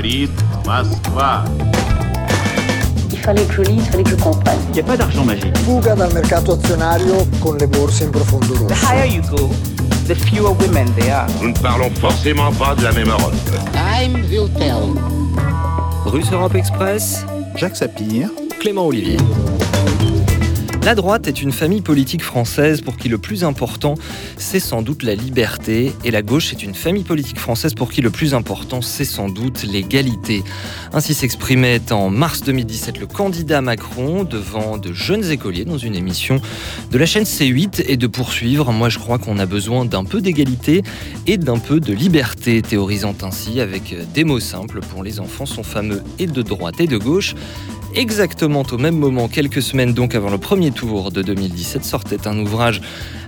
говорит Москва. Il fallait que je lise, il fallait que je comprenne. Il n'y a pas d'argent magique. Fuga dal mercato azionario con le borse in profondo The rosso. higher you go, the fewer women there are. Nous ne parlons forcément pas de la même Europe. Time will tell. Russe Europe Express, Jacques Sapir, Clément Olivier. La droite est une famille politique française pour qui le plus important, c'est sans doute la liberté, et la gauche est une famille politique française pour qui le plus important, c'est sans doute l'égalité. Ainsi s'exprimait en mars 2017 le candidat Macron devant de jeunes écoliers dans une émission de la chaîne C8 et de poursuivre. Moi, je crois qu'on a besoin d'un peu d'égalité et d'un peu de liberté, théorisant ainsi avec des mots simples pour les enfants, son fameux et de droite et de gauche. Exactement au même moment, quelques semaines donc avant le premier tour de 2017, sortait un ouvrage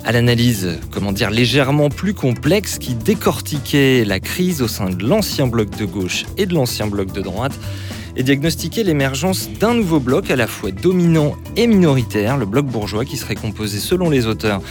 à l'analyse, comment dire, légèrement plus complexe qui décortiquait la crise au sein de l'ancien bloc de gauche et de l'ancien bloc de droite et diagnostiquait l'émergence d'un nouveau bloc à la fois dominant et minoritaire, le bloc bourgeois qui serait composé selon les auteurs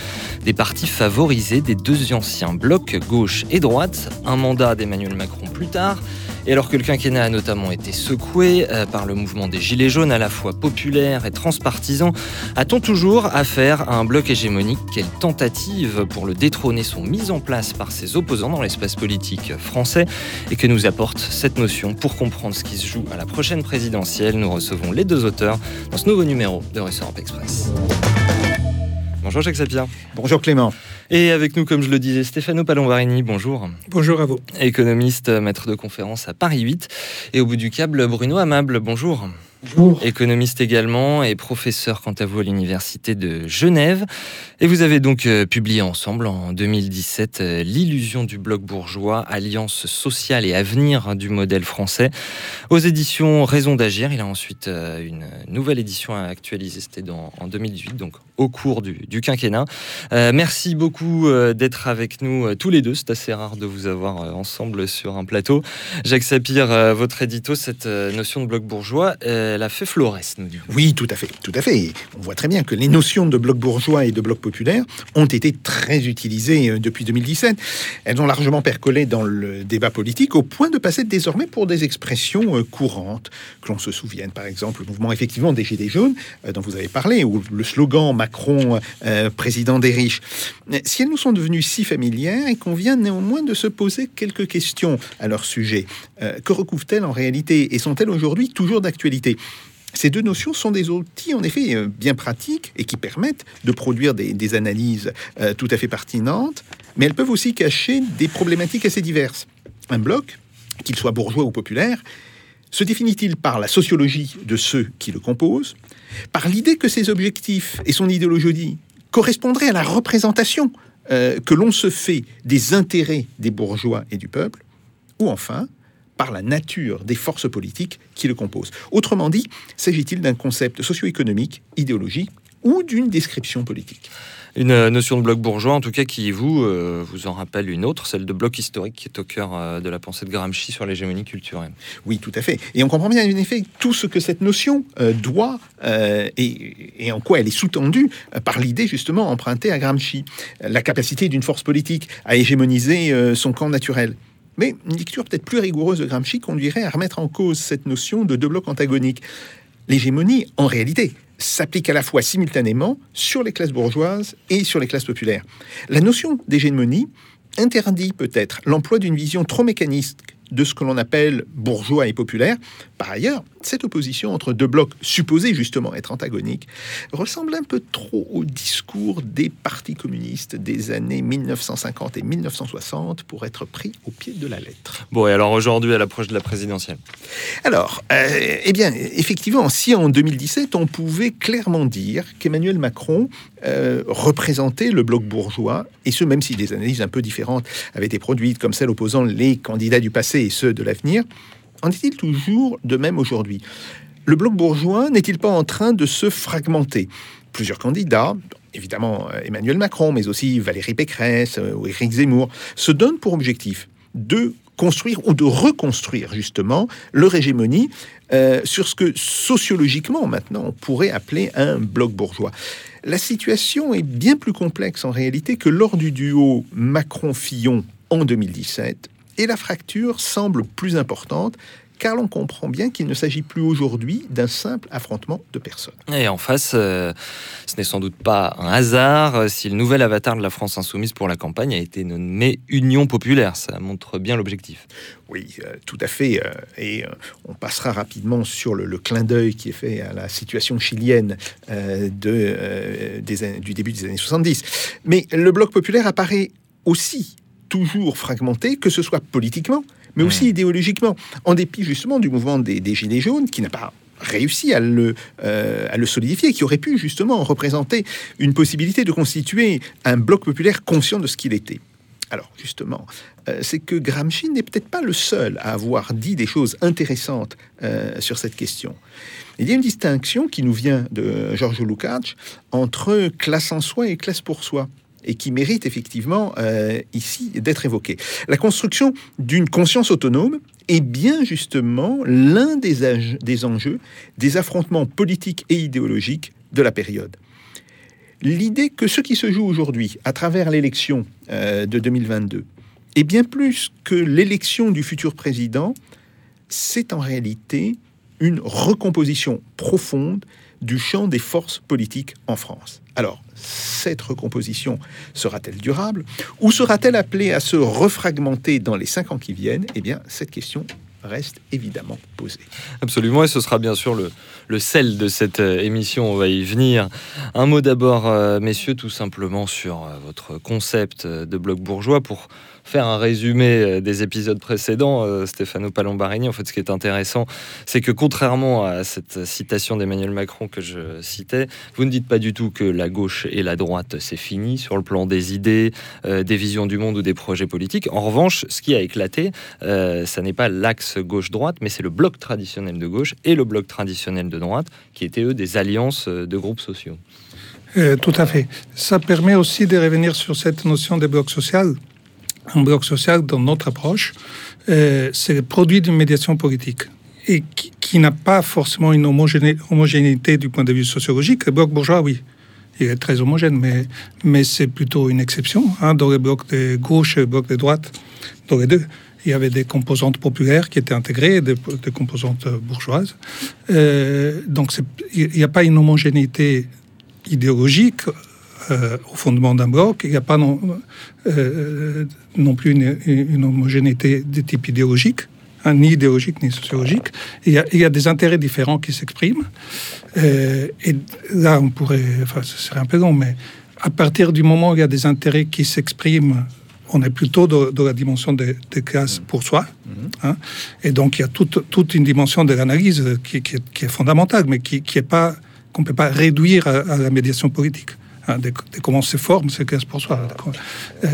des partis favorisés des deux anciens blocs gauche et droite, un mandat d'Emmanuel Macron plus tard, et alors que le quinquennat a notamment été secoué euh, par le mouvement des Gilets jaunes à la fois populaire et transpartisan, a-t-on toujours affaire à un bloc hégémonique? Quelles tentatives pour le détrôner sont mises en place par ses opposants dans l'espace politique français? Et que nous apporte cette notion? Pour comprendre ce qui se joue à la prochaine présidentielle Nous recevons les deux auteurs dans ce nouveau numéro de Europe Express. Bonjour Jacques Sapir. bonjour Clément. Et avec nous, comme je le disais, Stefano Palombarini, bonjour. Bonjour à vous. Économiste, maître de conférence à Paris 8. Et au bout du câble, Bruno Amable, bonjour. Bonjour. Économiste également et professeur quant à vous à l'Université de Genève. Et vous avez donc euh, publié ensemble en 2017 euh, L'illusion du bloc bourgeois, alliance sociale et avenir du modèle français aux éditions Raison d'agir. Il a ensuite euh, une nouvelle édition à actualiser, c'était en 2018, donc au cours du, quinquennat. Merci beaucoup d'être avec nous tous les deux. C'est assez rare de vous avoir ensemble sur un plateau. Jacques Sapir, votre édito, cette notion de bloc bourgeois, elle a fait Flores, nous dit. Oui, tout à fait, tout à fait. On voit très bien que les notions de bloc bourgeois et de bloc populaire ont été très utilisées euh, depuis 2017. Elles ont largement percolé dans le débat politique au point de passer désormais pour des expressions euh, courantes. Que l'on se souvienne, par exemple, le mouvement effectivement des Gilets jaunes, euh, dont vous avez parlé, ou le slogan Macron, président des riches. Si elles nous sont devenues si familières, il convient néanmoins de se poser quelques questions à leur sujet. Que recouvrent-elles en réalité? Et sont-elles aujourd'hui toujours d'actualité? Ces deux notions sont des outils en effet euh, bien pratiques et qui permettent de produire des, analyses euh, tout à fait pertinentes, mais elles peuvent aussi cacher des problématiques assez diverses. Un bloc, qu'il soit bourgeois ou populaire, se définit-il par la sociologie de ceux qui le composent, par l'idée que ses objectifs et son idéologie correspondraient à la représentation euh, que l'on se fait des intérêts des bourgeois et du peuple, ou enfin par la nature des forces politiques qui le composent. Autrement dit, s'agit-il d'un concept socio-économique, idéologique ou d'une description politique? Une euh, notion de bloc bourgeois, en tout cas, qui vous, euh, vous en rappelle une autre, celle de bloc historique, qui est au cœur euh, de la pensée de Gramsci sur l'hégémonie culturelle. Oui, tout à fait. Et on comprend bien, en effet, tout ce que cette notion euh, doit et, et en quoi elle est sous-tendue par l'idée, justement, empruntée à Gramsci. La capacité d'une force politique à hégémoniser son camp naturel. Mais une lecture peut-être plus rigoureuse de Gramsci conduirait à remettre en cause cette notion de deux blocs antagoniques. L'hégémonie, en réalité, s'applique à la fois simultanément sur les classes bourgeoises et sur les classes populaires. La notion d'hégémonie interdit peut-être l'emploi d'une vision trop mécaniste de ce que l'on appelle bourgeois et populaire. Par ailleurs, cette opposition entre deux blocs supposés justement être antagoniques ressemble un peu trop au discours des partis communistes des années 1950 et 1960 pour être pris au pied de la lettre. Bon, et alors aujourd'hui, à l'approche de la présidentielle? Alors, euh, eh bien, effectivement, si en 2017, on pouvait clairement dire qu'Emmanuel Macron euh, représentait le bloc bourgeois, et ce, même si des analyses un peu différentes avaient été produites, comme celle opposant les candidats du passé et ceux de l'avenir, en est-il toujours de même aujourd'hui? Le bloc bourgeois n'est-il pas en train de se fragmenter? Plusieurs candidats, évidemment euh, Emmanuel Macron, mais aussi Valérie Pécresse euh, ou Éric Zemmour, se donnent pour objectif de construire ou de reconstruire justement leur hégémonie euh, sur ce que sociologiquement maintenant on pourrait appeler un bloc bourgeois. La situation est bien plus complexe en réalité que lors du duo Macron-Fillon en 2017 et la fracture semble plus importante car l'on comprend bien qu'il ne s'agit plus aujourd'hui d'un simple affrontement de personnes. Et en face, euh, ce n'est sans doute pas un hasard euh, si le nouvel avatar de la France insoumise pour la campagne a été nommé Union populaire. Ça montre bien l'objectif. Oui, euh, tout à fait. euh, et on passera rapidement sur le, le clin d'œil qui est fait à la situation chilienne de, des an- du début des années 70. Mais le bloc populaire apparaît aussi toujours fragmenté, que ce soit politiquement, mais aussi idéologiquement, en dépit justement du mouvement des, des Gilets jaunes qui n'a pas réussi à le, euh, à le solidifier, qui aurait pu justement représenter une possibilité de constituer un bloc populaire conscient de ce qu'il était. Alors justement, euh, c'est que Gramsci n'est peut-être pas le seul à avoir dit des choses intéressantes euh, sur cette question. Il y a une distinction qui nous vient de Georges Lukács entre classe en soi et classe pour soi et qui mérite effectivement euh, ici d'être évoquée. La construction d'une conscience autonome est bien justement l'un des, enjeux des affrontements politiques et idéologiques de la période. L'idée que ce qui se joue aujourd'hui à travers l'élection euh, de 2022 est bien plus que l'élection du futur président, c'est en réalité une recomposition profonde du champ des forces politiques en France. Alors, cette recomposition sera-t-elle durable ou sera-t-elle appelée à se refragmenter dans les cinq ans qui viennent? Eh bien, cette question reste évidemment Absolument, et ce sera bien sûr le, sel de cette euh, émission, on va y venir. Un mot d'abord, euh, messieurs, tout simplement sur euh, votre concept de bloc bourgeois pour faire un résumé des épisodes précédents, Stefano Palombarini. En fait, ce qui est intéressant, c'est que contrairement à cette citation d'Emmanuel Macron que je citais, vous ne dites pas du tout que la gauche et la droite, c'est fini sur le plan des idées, des visions du monde ou des projets politiques. En revanche, ce qui a éclaté, euh, ça n'est pas l'axe gauche-droite, mais c'est le bloc traditionnel de gauche et le bloc traditionnel de droite, qui étaient eux des alliances euh, de groupes sociaux. Euh, tout à fait. Ça permet aussi de revenir sur cette notion de bloc social. Un bloc social, dans notre approche, euh, c'est le produit d'une médiation politique et qui, n'a pas forcément une homogéné- homogénéité du point de vue sociologique. Le bloc bourgeois, oui, il est très homogène, mais, mais c'est plutôt une exception. hein. Dans le bloc de gauche et le bloc de droite, dans les deux, il y avait des composantes populaires qui étaient intégrées, des, composantes bourgeoises. Euh, donc il n'y a pas une homogénéité idéologique euh, au fondement d'un bloc. Il n'y a pas non, euh, plus une, homogénéité de type idéologique, hein, ni idéologique ni sociologique. Il y, a, il y a des intérêts différents qui s'expriment. Et là, on pourrait, enfin, ce serait un peu long, mais à partir du moment où il y a des intérêts qui s'expriment, on est plutôt dans, dans la dimension des de classes pour soi. hein. et donc, il y a toute, toute une dimension de l'analyse qui, qui est, qui est fondamentale, mais qui, qui est pas qu'on ne peut pas réduire à, à la médiation politique. hein, de, de comment se forment ces classes pour soi. Euh,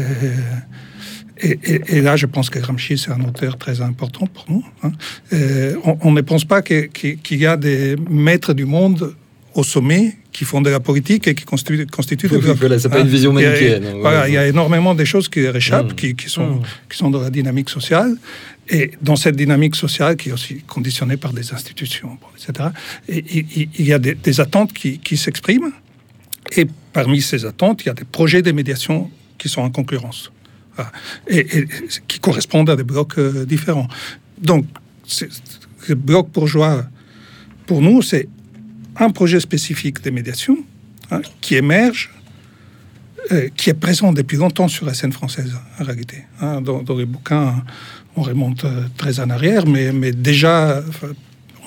et, et- et là, je pense que Gramsci, c'est un auteur très important pour nous. hein. Euh, on, on ne pense pas qu'il y a des maîtres du monde au sommet qui font de la politique et qui constituent, constituent Oui, voilà, c'est pas Hein. une vision Il y a- manichéenne, hein, Voilà, il y a énormément de choses qui réchappent, Mm. qui, qui sont, Mm. qui sont dans la dynamique sociale. Et dans cette dynamique sociale, qui est aussi conditionnée par des institutions, etc., et- il y a des, des attentes qui, qui s'expriment. Et parmi ces attentes, il y a des projets de médiation qui sont en concurrence. Voilà. Et, et qui correspondent à des blocs euh, différents. Donc, le bloc bourgeois, pour nous, c'est un projet spécifique de médiation hein, qui émerge, euh, qui est présent depuis longtemps sur la scène française, en réalité. hein. dans, dans les bouquins, on remonte euh, très en arrière, mais, mais déjà,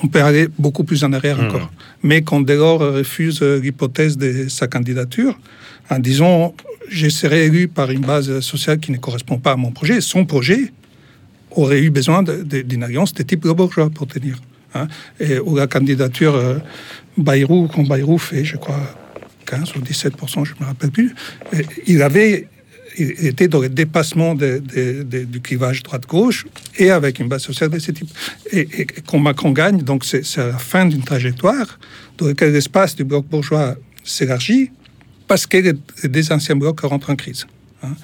on peut aller beaucoup plus en arrière encore. Mais quand Delors refuse euh, l'hypothèse de sa candidature, en disant je serai élu par une base sociale qui ne correspond pas à mon projet, son projet aurait eu besoin d'une alliance de type bourgeois pour tenir. Hein. Et où la candidature euh, Bayrou, quand Bayrou fait, je crois, 15 ou 17% je ne me rappelle plus, il avait il était dans le dépassement du clivage droite-gauche et avec une base sociale de ce type. Et, et quand Macron gagne, donc c'est la fin d'une trajectoire dans laquelle l'espace du bloc bourgeois s'élargit parce que les anciens blocs rentrent en crise. Hein.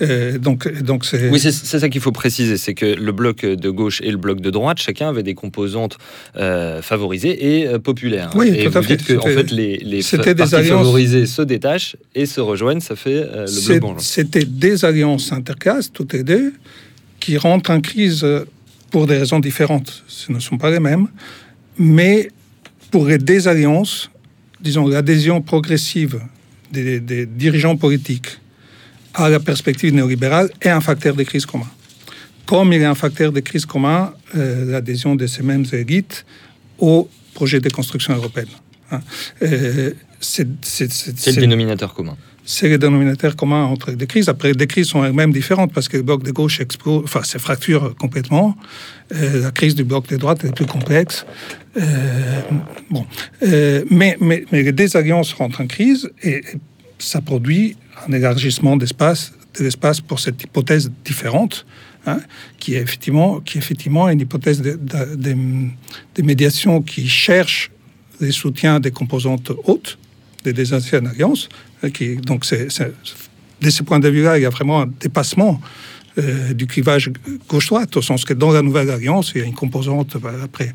Euh, donc, donc c'est Oui, c'est ça qu'il faut préciser, c'est que le bloc de gauche et le bloc de droite, chacun avait des composantes euh, favorisées et euh, populaires. Oui, et tout à fait. que en fait les, les des partis alliances- favorisés se détachent et se rejoignent, ça fait euh, le bloc bourgeois. C'était des alliances interclasses, toutes les deux, qui rentrent en crise pour des raisons différentes. Ce ne sont pas les mêmes, mais pour les désalliances, disons l'adhésion progressive des, des dirigeants politiques à la perspective néolibérale est un facteur de crise commun. Comme il est un facteur de crise commun, euh, l'adhésion de ces mêmes élites au projet de construction européenne. hein. Euh, c'est le dénominateur commun. c'est le dénominateur commun entre les crises. Après, les crises sont elles-mêmes différentes parce que le bloc de gauche explose, enfin, se fracture complètement. Euh, la crise du bloc de droite est plus complexe. Bon. Mais, mais, mais les désalliances rentrent en crise et ça produit un élargissement d'espace, de l'espace pour cette hypothèse différente, hein, qui est effectivement, qui effectivement une hypothèse de, de, de, de médiation qui cherche les soutiens des composantes hautes des, des anciennes alliances. euh, Qui, donc, de ce point de vue-là, il y a vraiment un dépassement euh, du clivage gauche-droite, au sens que dans la nouvelle alliance, il y a une composante, bah, après,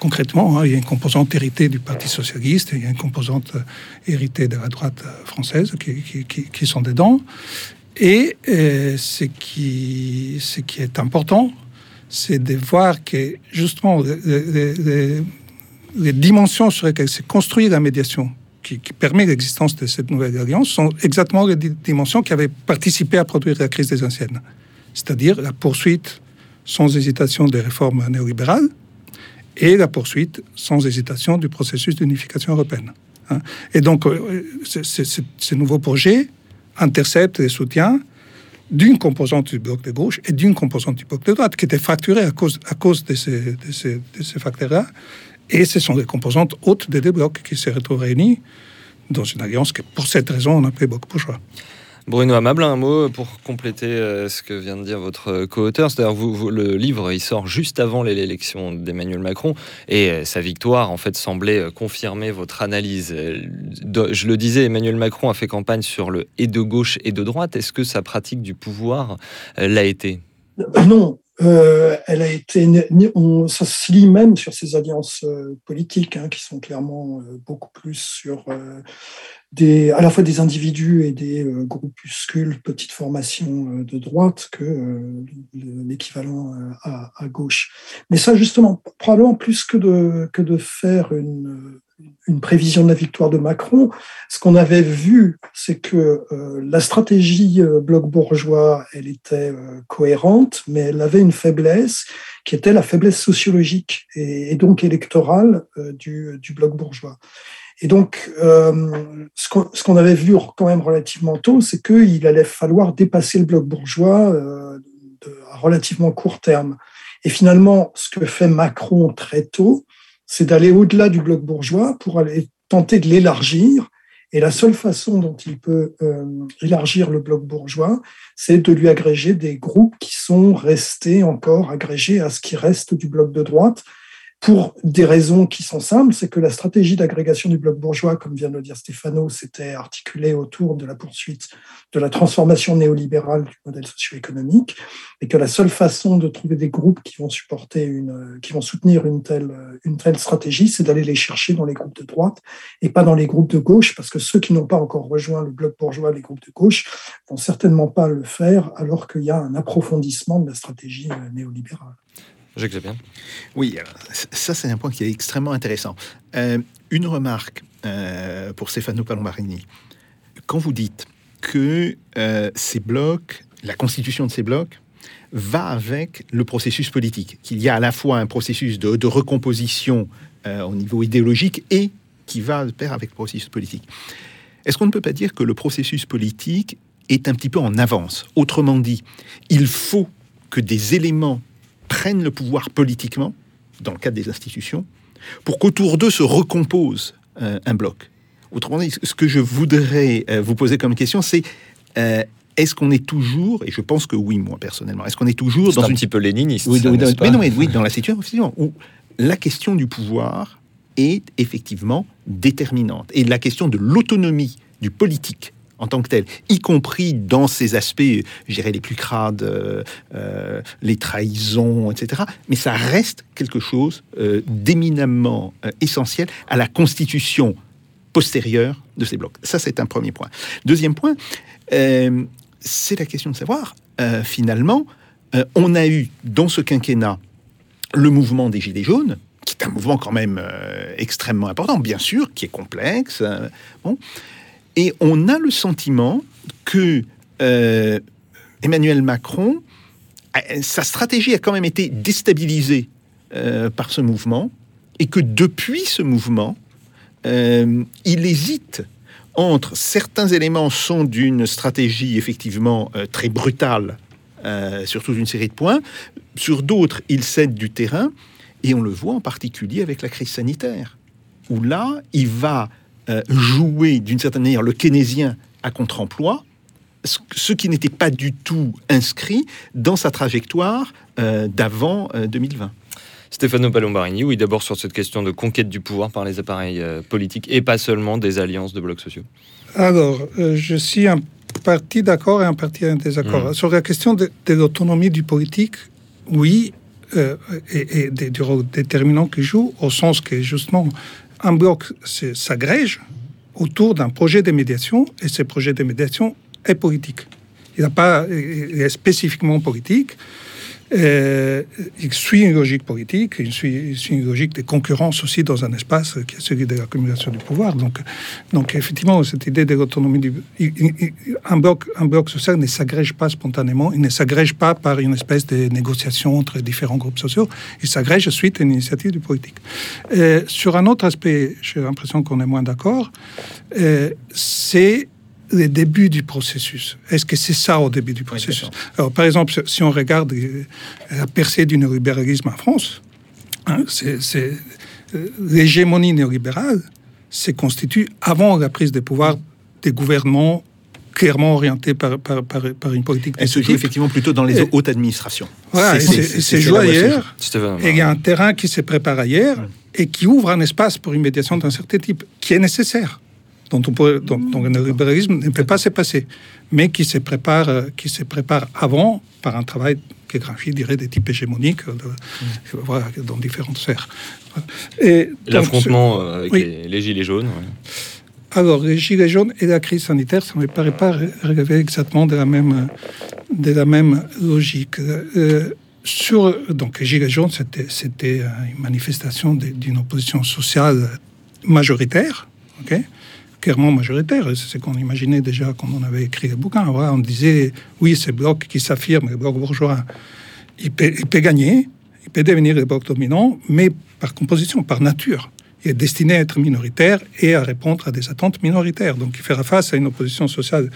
concrètement, hein, il y a une composante héritée du Parti socialiste, il y a une composante euh, héritée de la droite euh, française qui, qui, qui, qui sont dedans. Et euh, ce, qui, ce qui est important, c'est de voir que justement les, les- les- dimensions sur lesquelles s'est construite la médiation, qui, qui permet l'existence de cette nouvelle alliance, sont exactement les di- dimensions qui avaient participé à produire la crise des anciennes. C'est-à-dire la poursuite sans hésitation des réformes néolibérales et la poursuite sans hésitation du processus d'unification européenne. hein. Et donc, euh, ce- ce- ce- ces nouveaux projets interceptent les soutiens d'une composante du bloc de gauche et d'une composante du bloc de droite, qui était fracturée à cause, de ces, facteurs-là. Et ce sont les composantes hautes des deux blocs qui se retrouvent réunies dans une alliance que, pour cette raison, on appelait bloc bourgeois. Bruno Amablin, un mot pour compléter euh, ce que vient de dire votre euh, co-auteur. C'est-à-dire, le livre, il sort juste avant l'élection d'Emmanuel Macron et euh, sa victoire, en fait, semblait confirmer votre analyse. Je le disais, Emmanuel Macron a fait campagne sur le et de gauche et de droite. Est-ce que sa pratique du pouvoir l'a été? Non, elle a été. On, ça se lit même sur ces alliances politiques hein, qui sont clairement beaucoup plus sur des, à la fois des individus et des euh, groupuscules, petites formations euh, de droite que euh, le- l'équivalent à, gauche. Mais ça, justement, probablement plus que de, que de faire une, une prévision de la victoire de Macron, ce qu'on avait vu, c'est que la stratégie bloc bourgeois, elle était cohérente, mais elle avait une faiblesse qui était la faiblesse sociologique et, et donc électorale du, du bloc bourgeois. Et donc, euh, ce qu'on avait vu quand même relativement tôt, c'est qu'il allait falloir dépasser le bloc bourgeois euh, de, à relativement court terme. Et finalement, ce que fait Macron très tôt, c'est d'aller au-delà du bloc bourgeois pour aller tenter de l'élargir. Et la seule façon dont il peut euh, élargir le bloc bourgeois, c'est de lui agréger des groupes qui sont restés encore agrégés à ce qui reste du bloc de droite, pour des raisons qui sont simples, c'est que la stratégie d'agrégation du bloc bourgeois, comme vient de le dire Stéphano, s'était articulée autour de la poursuite de la transformation néolibérale du modèle socio-économique, et que la seule façon de trouver des groupes qui vont supporter une, qui vont soutenir une telle, une telle stratégie, c'est d'aller les chercher dans les groupes de droite et pas dans les groupes de gauche, parce que ceux qui n'ont pas encore rejoint le bloc bourgeois, les groupes de gauche, vont certainement pas le faire, alors qu'il y a un approfondissement de la stratégie euh, néolibérale. Oui, ça c'est un point qui est extrêmement intéressant. Euh, une remarque euh, pour Stefano Palombarini. Quand vous dites que euh, ces blocs, la constitution de ces blocs, va avec le processus politique, qu'il y a à la fois un processus de, de recomposition euh, au niveau idéologique et qui va de pair avec le processus politique. Est-ce qu'on ne peut pas dire que le processus politique est un petit peu en avance? Autrement dit, il faut que des éléments prennent le pouvoir politiquement, dans le cadre des institutions, pour qu'autour d'eux se recompose euh, un bloc. Autrement dit, ce que je voudrais euh, vous poser comme question, c'est euh, est-ce qu'on est toujours, et je pense que oui, moi personnellement, est-ce qu'on est toujours dans un une petit peu léniniste. oui, ça, mais non, mais oui, dans la situation où la question du pouvoir est effectivement déterminante. Et la question de l'autonomie du politique en tant que tel, y compris dans ses aspects, je dirais, les plus crades, euh, euh, les trahisons, etc. Mais ça reste quelque chose euh, d'éminemment essentiel à la constitution postérieure de ces blocs. Ça, c'est un premier point. Deuxième point, c'est la question de savoir, finalement, on a eu dans ce quinquennat le mouvement des Gilets jaunes, qui est un mouvement quand même extrêmement important, bien sûr, qui est complexe. Et on a le sentiment que euh, Emmanuel Macron, sa stratégie a quand même été déstabilisée euh, par ce mouvement, et que depuis ce mouvement, euh, il hésite entre certains éléments sont d'une stratégie effectivement très brutale sur toute une série de points, sur d'autres il cède du terrain, et on le voit en particulier avec la crise sanitaire, où là il va euh, jouer d'une certaine manière le keynésien à contre-emploi, ce- qui n'était pas du tout inscrit dans sa trajectoire euh, d'avant euh, 2020. Stefano Palombarini, oui, d'abord sur cette question de conquête du pouvoir par les appareils euh, politiques et pas seulement des alliances de blocs sociaux. Alors, euh, je suis un parti d'accord et un parti en désaccord. Mhm. Sur la question de, de l'autonomie du politique, oui, euh, et, et du rôle déterminant qu'il joue, au sens que justement, un bloc s'agrège autour d'un projet de médiation, et ce projet de médiation est politique. Il n'a pas, spécifiquement politique. Euh, il suit une logique politique, il suit, il suit une logique de concurrence aussi dans un espace qui est celui de l'accumulation du pouvoir. Donc, donc effectivement, cette idée de l'autonomie du... un, bloc, un bloc social ne s'agrège pas spontanément, il ne s'agrège pas par une espèce de négociation entre différents groupes sociaux, il s'agrège suite à une initiative du politique. Euh, sur un autre aspect, j'ai l'impression qu'on est moins d'accord, euh, c'est le début du processus. Est-ce que c'est ça au début du processus? Alors, Par exemple, si on regarde euh, la percée du néolibéralisme en France, hein, c'est- euh, l'hégémonie néolibérale se constitue avant la prise de pouvoir des gouvernements clairement orientés par, par, par, par une politique Elle ce se joue effectivement plutôt dans les Et- hautes administrations. Voilà, c'est- joué ailleurs. Et il y a un terrain qui se prépare ailleurs et qui ouvre un espace pour une médiation d'un certain type, qui est nécessaire, dont, on pourrait, dont, dont le libéralisme ne peut pas se passer, mais qui se prépare, euh, qui se prépare avant par un travail que Gramsci dirait des types hégémoniques euh, de- voilà, dans différentes sphères. Et L'affrontement euh, avec oui. les, les gilets jaunes. ouais. alors, les gilets jaunes et la crise sanitaire, ça ne me paraît pas relever exactement de la même, de la même logique. Euh, sur, donc, les gilets jaunes, c'était, c'était une manifestation d'une opposition sociale majoritaire, ok? Clairement majoritaire. C'est ce qu'on imaginait déjà quand on avait écrit le bouquin. On disait, oui, ce bloc qui s'affirme, le bloc bourgeois, il peut, peut gagner, il peut devenir le bloc dominant, mais par composition, par nature. Il est destiné à être minoritaire et à répondre à des attentes minoritaires. Donc il fera face à une opposition sociale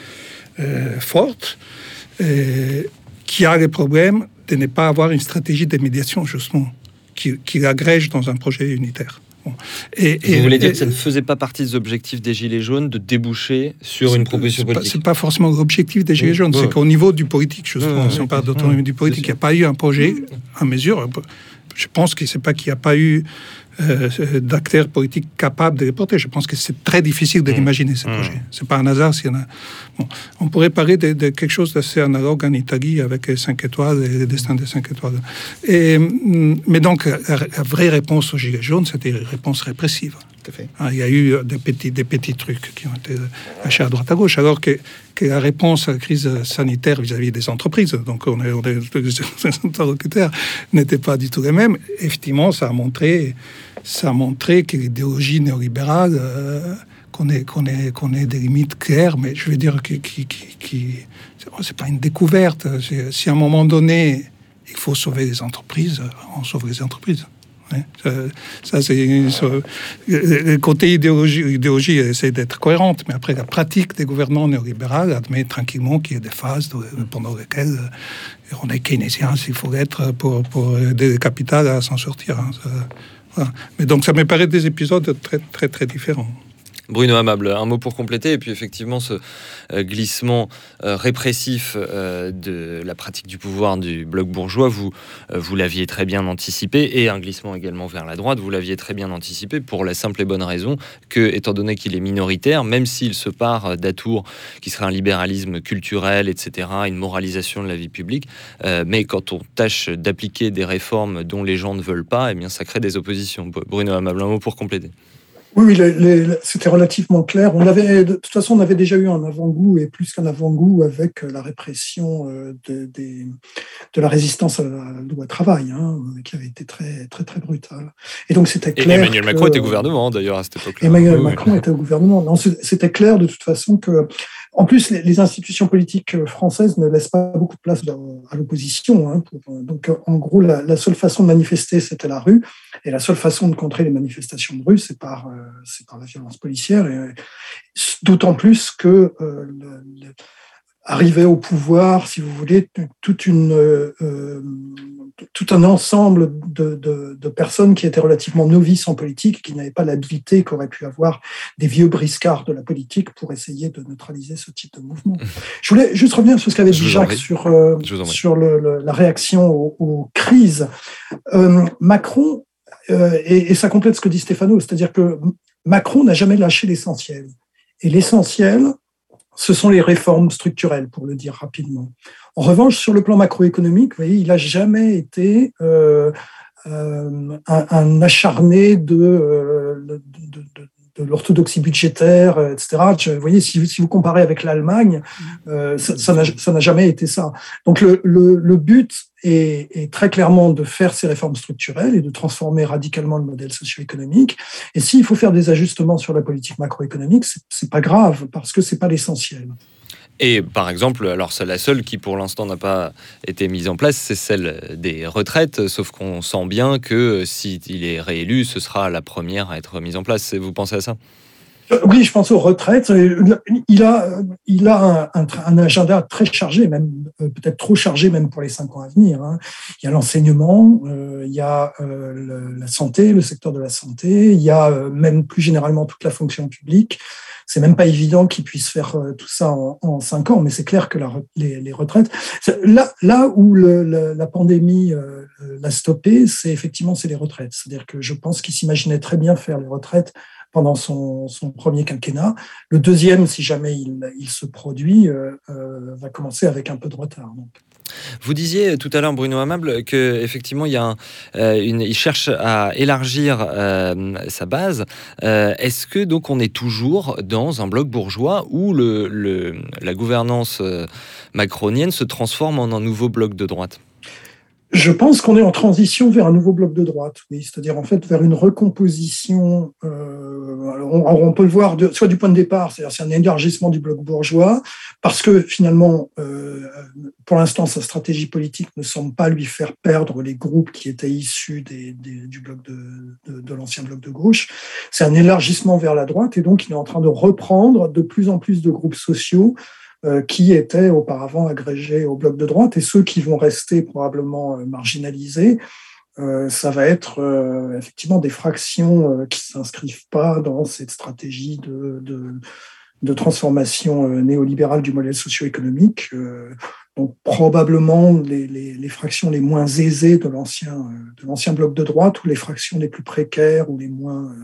euh, forte euh, qui a le problème de ne pas avoir une stratégie de médiation, justement, qui l'agrège dans un projet unitaire. Bon. Et, Vous et- voulez dire et- que ça ne faisait pas partie des objectifs des gilets jaunes de déboucher sur une proposition politique C'est pas forcément l'objectif des Gilets Oui, jaunes, ouais. c'est qu'au niveau du politique, justement, Ouais, si on parle d'autonomie du politique, il n'y a pas eu un projet à mesure. Je pense que c'est pas qu'il n'y a pas eu euh, d'acteurs politiques capables de les porter. Je pense que c'est très difficile de Mm. l'imaginer, ce Mm. projet. C'est pas un hasard s'il y en a. Bon, on pourrait parler de, de quelque chose d'assez analogue en Italie avec les 5 étoiles et le destin des 5 étoiles. Et, mm, mais donc, la, la vraie réponse aux Gilets jaunes, c'était une réponse répressive. Hein, Il y a eu des petits, des petits trucs qui ont été lâchés à droite à gauche, alors que, que la réponse à la crise sanitaire vis-à-vis des entreprises, donc on est, on est- les interlocuteurs n'étaient pas du tout les mêmes. Effectivement, ça a montré, ça a montré que l'idéologie néolibérale euh, connaît, connaît, connaît des limites claires, mais je veux dire que, qui, qui, c'est pas une découverte. Si à un moment donné, il faut sauver les entreprises, on sauve les entreprises. Ça, le côté idéologie, idéologie essaie d'être cohérente, mais après la pratique des gouvernants néolibéraux admet tranquillement qu'il y a des phases pendant lesquelles euh, on est keynésien s'il faut l'être pour, pour aider le capital à s'en sortir. hein, Mais donc ça me paraît des épisodes très très très différents. Bruno Amable, un mot pour compléter, et puis effectivement ce euh, glissement euh, répressif euh, de la pratique du pouvoir du bloc bourgeois, vous, vous l'aviez très bien anticipé, et un glissement également vers la droite, vous l'aviez très bien anticipé pour la simple et bonne raison que, étant donné qu'il est minoritaire, même s'il se part d'atours qui serait un libéralisme culturel, etc., une moralisation de la vie publique, mais quand on tâche d'appliquer des réformes dont les gens ne veulent pas, eh bien ça crée des oppositions. Bruno Amable, un mot pour compléter. Oui, c'était relativement clair. On avait, de toute façon, on avait déjà eu un avant-goût et plus qu'un avant-goût avec la répression euh, de, de, la résistance à la loi travail, hein, qui avait été très, très, très brutale. Et donc, c'était clair. Et Emmanuel Macron était au gouvernement, d'ailleurs, à cette époque-là. Emmanuel Macron était au gouvernement. Non, c'était clair, de toute façon, que en plus, les, institutions politiques euh, françaises ne laissent pas beaucoup de place à l'opposition. Hein, euh, donc, euh, en gros, la, seule façon de manifester, c'était la rue. Et la seule façon de contrer les manifestations de rue, c'est par, la violence policière. D'autant plus que arriver au pouvoir, si vous voulez, toute une, euh, euh, tout un ensemble de, de, de, personnes qui étaient relativement novices en politique, qui n'avaient pas l'habilité qu'auraient pu avoir des vieux briscards de la politique pour essayer de neutraliser ce type de mouvement. Je voulais juste revenir sur ce qu'avait dit Jacques sur, euh, sur le, la réaction aux, aux crises. Euh, Macron, et, et ça complète ce que dit Stéphano, c'est-à-dire que Macron n'a jamais lâché l'essentiel. Et l'essentiel, ce sont les réformes structurelles, pour le dire rapidement. En revanche, sur le plan macroéconomique, voyez, il n'a jamais été euh, euh, un, acharné de, euh, de l'orthodoxie budgétaire, euh, etc. Vous voyez, si, si vous comparez avec l'Allemagne, euh, ça n'a jamais été ça. Donc le, le, le but est, est, très clairement de faire ces réformes structurelles et de transformer radicalement le modèle socio-économique. Et s'il faut faire des ajustements sur la politique macroéconomique, c'est pas grave parce que c'est pas l'essentiel. Et par exemple, alors la seule qui pour l'instant n'a pas été mise en place, c'est celle des retraites, sauf qu'on sent bien que s'il est réélu, ce sera la première à être mise en place. Vous pensez à ça? Oui, je pense aux retraites. Il a, il a un, agenda très chargé, même euh, peut-être trop chargé, même pour les cinq ans à venir. Hein. Il y a l'enseignement, euh, il y a euh, la santé, le secteur de la santé, il y a même plus généralement toute la fonction publique. C'est même pas évident qu'ils puissent faire euh, tout ça en, cinq ans, mais c'est clair que les, retraites, là, là où la pandémie euh, l'a stoppé, c'est effectivement c'est les retraites. C'est-à-dire que je pense qu'il s'imaginait très bien faire les retraites pendant son, premier quinquennat. Le deuxième, si jamais il, se produit, euh, va commencer avec un peu de retard. Vous disiez tout à l'heure, Bruno Amable, qu'effectivement, euh, il cherche à élargir euh, sa base. Euh, est-ce que donc on est toujours dans un bloc bourgeois où la gouvernance macronienne se transforme en un nouveau bloc de droite? Je pense qu'on est en transition vers un nouveau bloc de droite, oui, c'est-à-dire en fait vers une recomposition. Euh, on, peut le voir de, soit du point de départ, c'est-à-dire c'est un élargissement du bloc bourgeois, parce que finalement, euh, pour l'instant, sa stratégie politique ne semble pas lui faire perdre les groupes qui étaient issus des, du bloc de, de, l'ancien bloc de gauche. C'est un élargissement vers la droite, et donc il est en train de reprendre de plus en plus de groupes sociaux qui étaient auparavant agrégés au bloc de droite et ceux qui vont rester probablement euh, marginalisés, euh, ça va être effectivement des fractions qui s'inscrivent pas dans cette stratégie de, de, de transformation néolibérale du modèle socio-économique. donc probablement les, les, les, fractions les moins aisées de l'ancien de l'ancien bloc de droite ou les fractions les plus précaires ou les moins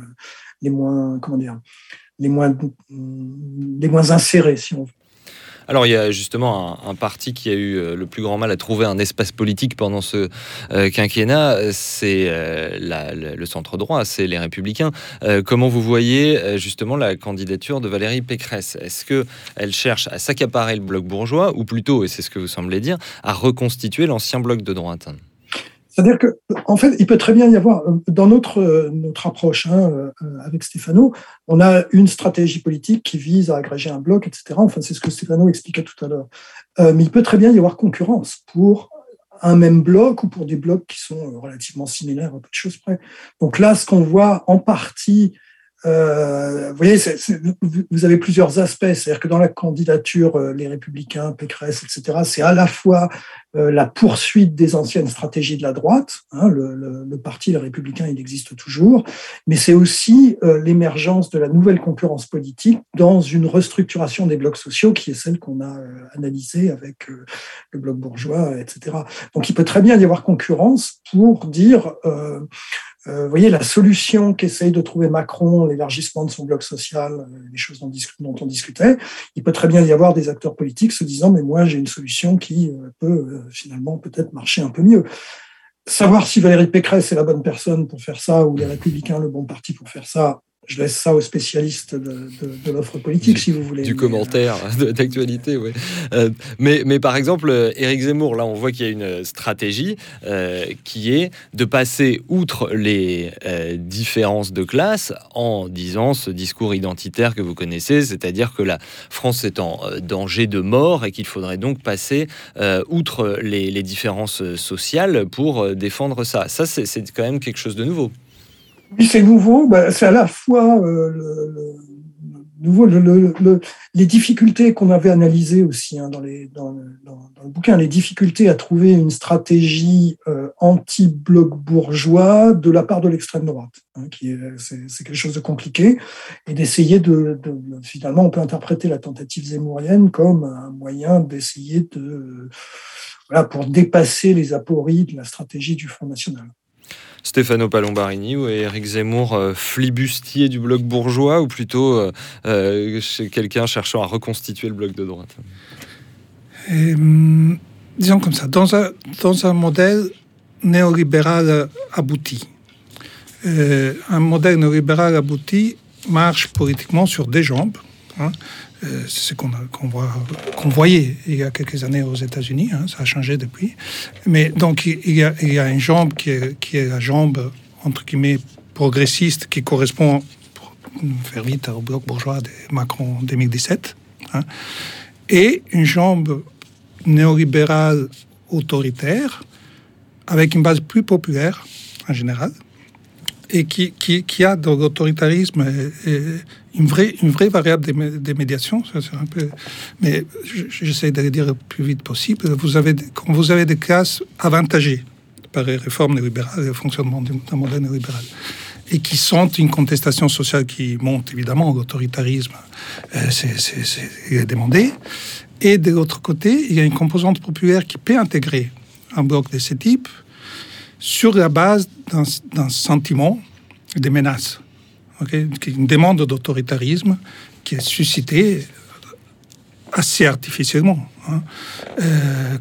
les moins comment dire les moins les moins insérées si on veut. Alors il y a justement un, parti qui a eu euh, le plus grand mal à trouver un espace politique pendant ce euh, quinquennat, c'est euh, le centre droit, c'est les Républicains. comment vous voyez justement la candidature de Valérie Pécresse? Est-ce que elle cherche à s'accaparer le bloc bourgeois ou plutôt, et c'est ce que vous semblez dire, à reconstituer l'ancien bloc de droite? C'est-à-dire que, en fait, il peut très bien y avoir, euh, dans notre, euh, notre approche hein, euh, avec Stéphano, on a une stratégie politique qui vise à agréger un bloc, etc. Enfin, c'est ce que Stéphano expliquait tout à l'heure. mais il peut très bien y avoir concurrence pour un même bloc ou pour des blocs qui sont relativement similaires à peu de choses près. Donc là, ce qu'on voit en partie euh, vous voyez, vous avez plusieurs aspects. C'est-à-dire que dans la candidature, euh, les Républicains, Pécresse, etc., c'est à la fois euh, la poursuite des anciennes stratégies de la droite. Hein, le, le, le, parti, les Républicains, il existe toujours, mais c'est aussi euh, l'émergence de la nouvelle concurrence politique dans une restructuration des blocs sociaux, qui est celle qu'on a analysée avec le bloc bourgeois, etc. Donc, il peut très bien y avoir concurrence pour dire euh, vous voyez, la solution qu'essaye de trouver Macron, l'élargissement de son bloc social, euh, les choses dont, on discutait, il peut très bien y avoir des acteurs politiques se disant, mais moi j'ai une solution qui euh, peut finalement peut-être marcher un peu mieux. Savoir si Valérie Pécresse est la bonne personne pour faire ça ou les Républicains le bon parti pour faire ça, je laisse ça aux spécialistes de, de, l'offre politique, si vous voulez. Du commentaire d'actualité, oui. Euh, mais, mais par exemple, euh, Éric Zemmour, là, on voit qu'il y a une stratégie euh, qui est de passer outre les différences de classe en disant ce discours identitaire que vous connaissez, c'est-à-dire que la France est en danger de mort et qu'il faudrait donc passer outre les, les différences sociales pour défendre ça. Ça, c'est quand même quelque chose de nouveau. Oui, c'est nouveau. Ben, c'est à la fois euh, le, nouveau, les difficultés qu'on avait analysées aussi hein, dans, les, dans, le bouquin, les difficultés à trouver une stratégie euh, anti-bloc bourgeois de la part de l'extrême droite, hein, qui c'est, quelque chose de compliqué, et d'essayer de, finalement, on peut interpréter la tentative zémourienne comme un moyen d'essayer de voilà, pour dépasser les apories de la stratégie du Front National. Stefano Palombarini ou Eric Zemmour, euh, flibustier du bloc bourgeois, ou plutôt euh, euh, chez quelqu'un cherchant à reconstituer le bloc de droite? Disons comme ça, dans un, modèle néolibéral abouti, un modèle néolibéral abouti marche politiquement sur des jambes. Hein, euh, ce qu'on voyait il y a quelques années aux États-Unis. Hein, ça a changé depuis. Mais donc, il y a, une jambe qui est, la jambe, entre guillemets, progressiste, qui correspond, pour faire vite, au bloc bourgeois de Macron 2017. Hein, et une jambe néolibérale autoritaire, avec une base plus populaire, en général, et qui, qui, a dans l'autoritarisme une vraie, une vraie variable de, peu, mais j'essaie de le dire le plus vite possible. Vous avez, quand vous avez des classes avantagées par les réformes néolibérales et le fonctionnement d'un modèle néolibéral, et qui sentent une contestation sociale qui monte, évidemment, l'autoritarisme, euh, c'est demandé. Et de l'autre côté, il y a une composante populaire qui peut intégrer un bloc de ce type sur la base d'un sentiment de une demande d'autoritarisme qui est suscitée assez artificiellement hein, euh,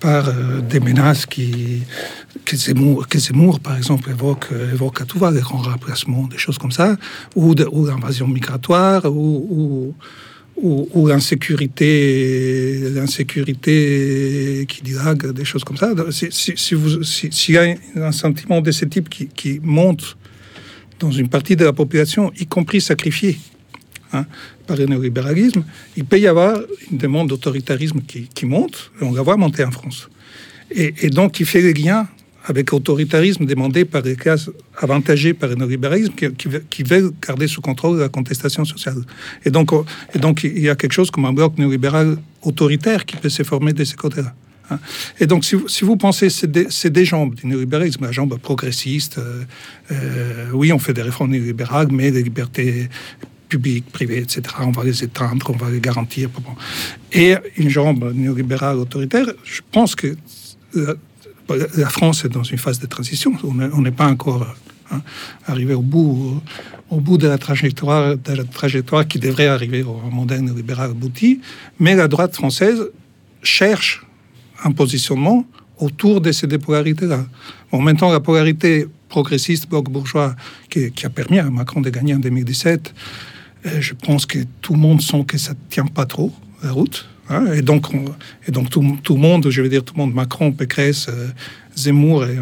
par euh, des menaces qui, que, Zemmour, par exemple, évoque, évoque à tout va, les grands remplacements, des choses comme ça, ou, ou l'invasion migratoire, ou, ou, ou l'insécurité, l'insécurité qui dilague, des choses comme ça. S'il si, si y a un sentiment de ce type qui, qui monte dans une partie de la population, y compris sacrifiée hein, par le néolibéralisme, il peut y avoir une demande d'autoritarisme qui, monte, et on la voit monter en France. Et, donc, il fait les liens avec l'autoritarisme demandé par les classes avantagées par le néolibéralisme qui, veulent garder sous contrôle la contestation sociale. Et donc, et donc, il y a quelque chose comme un bloc néolibéral autoritaire qui peut se former de ce côté-là. Hein. Et donc, si vous, si vous pensez, c'est des, des, jambes du néolibéralisme, la jambe progressiste. Euh, euh, oui, on fait des réformes néolibérales, mais les libertés publiques, privées, etc., on va les étendre, on va les garantir. Et une jambe néolibérale autoritaire, je pense que la, France est dans une phase de transition. On n'est pas encore hein, arrivé au bout, au bout de la trajectoire, de la trajectoire qui devrait arriver au modèle néolibéral abouti. Mais la droite française cherche un positionnement autour de ces deux polarités-là. Bon, maintenant, la polarité progressiste, bloc bourgeois, qui, a permis à Macron de gagner en 2017, euh, je pense que tout le monde sent que ça ne tient pas trop la route. Hein, et donc, et donc tout, tout, le monde, je veux dire tout le monde, Macron, Pécresse, euh, Zemmour et,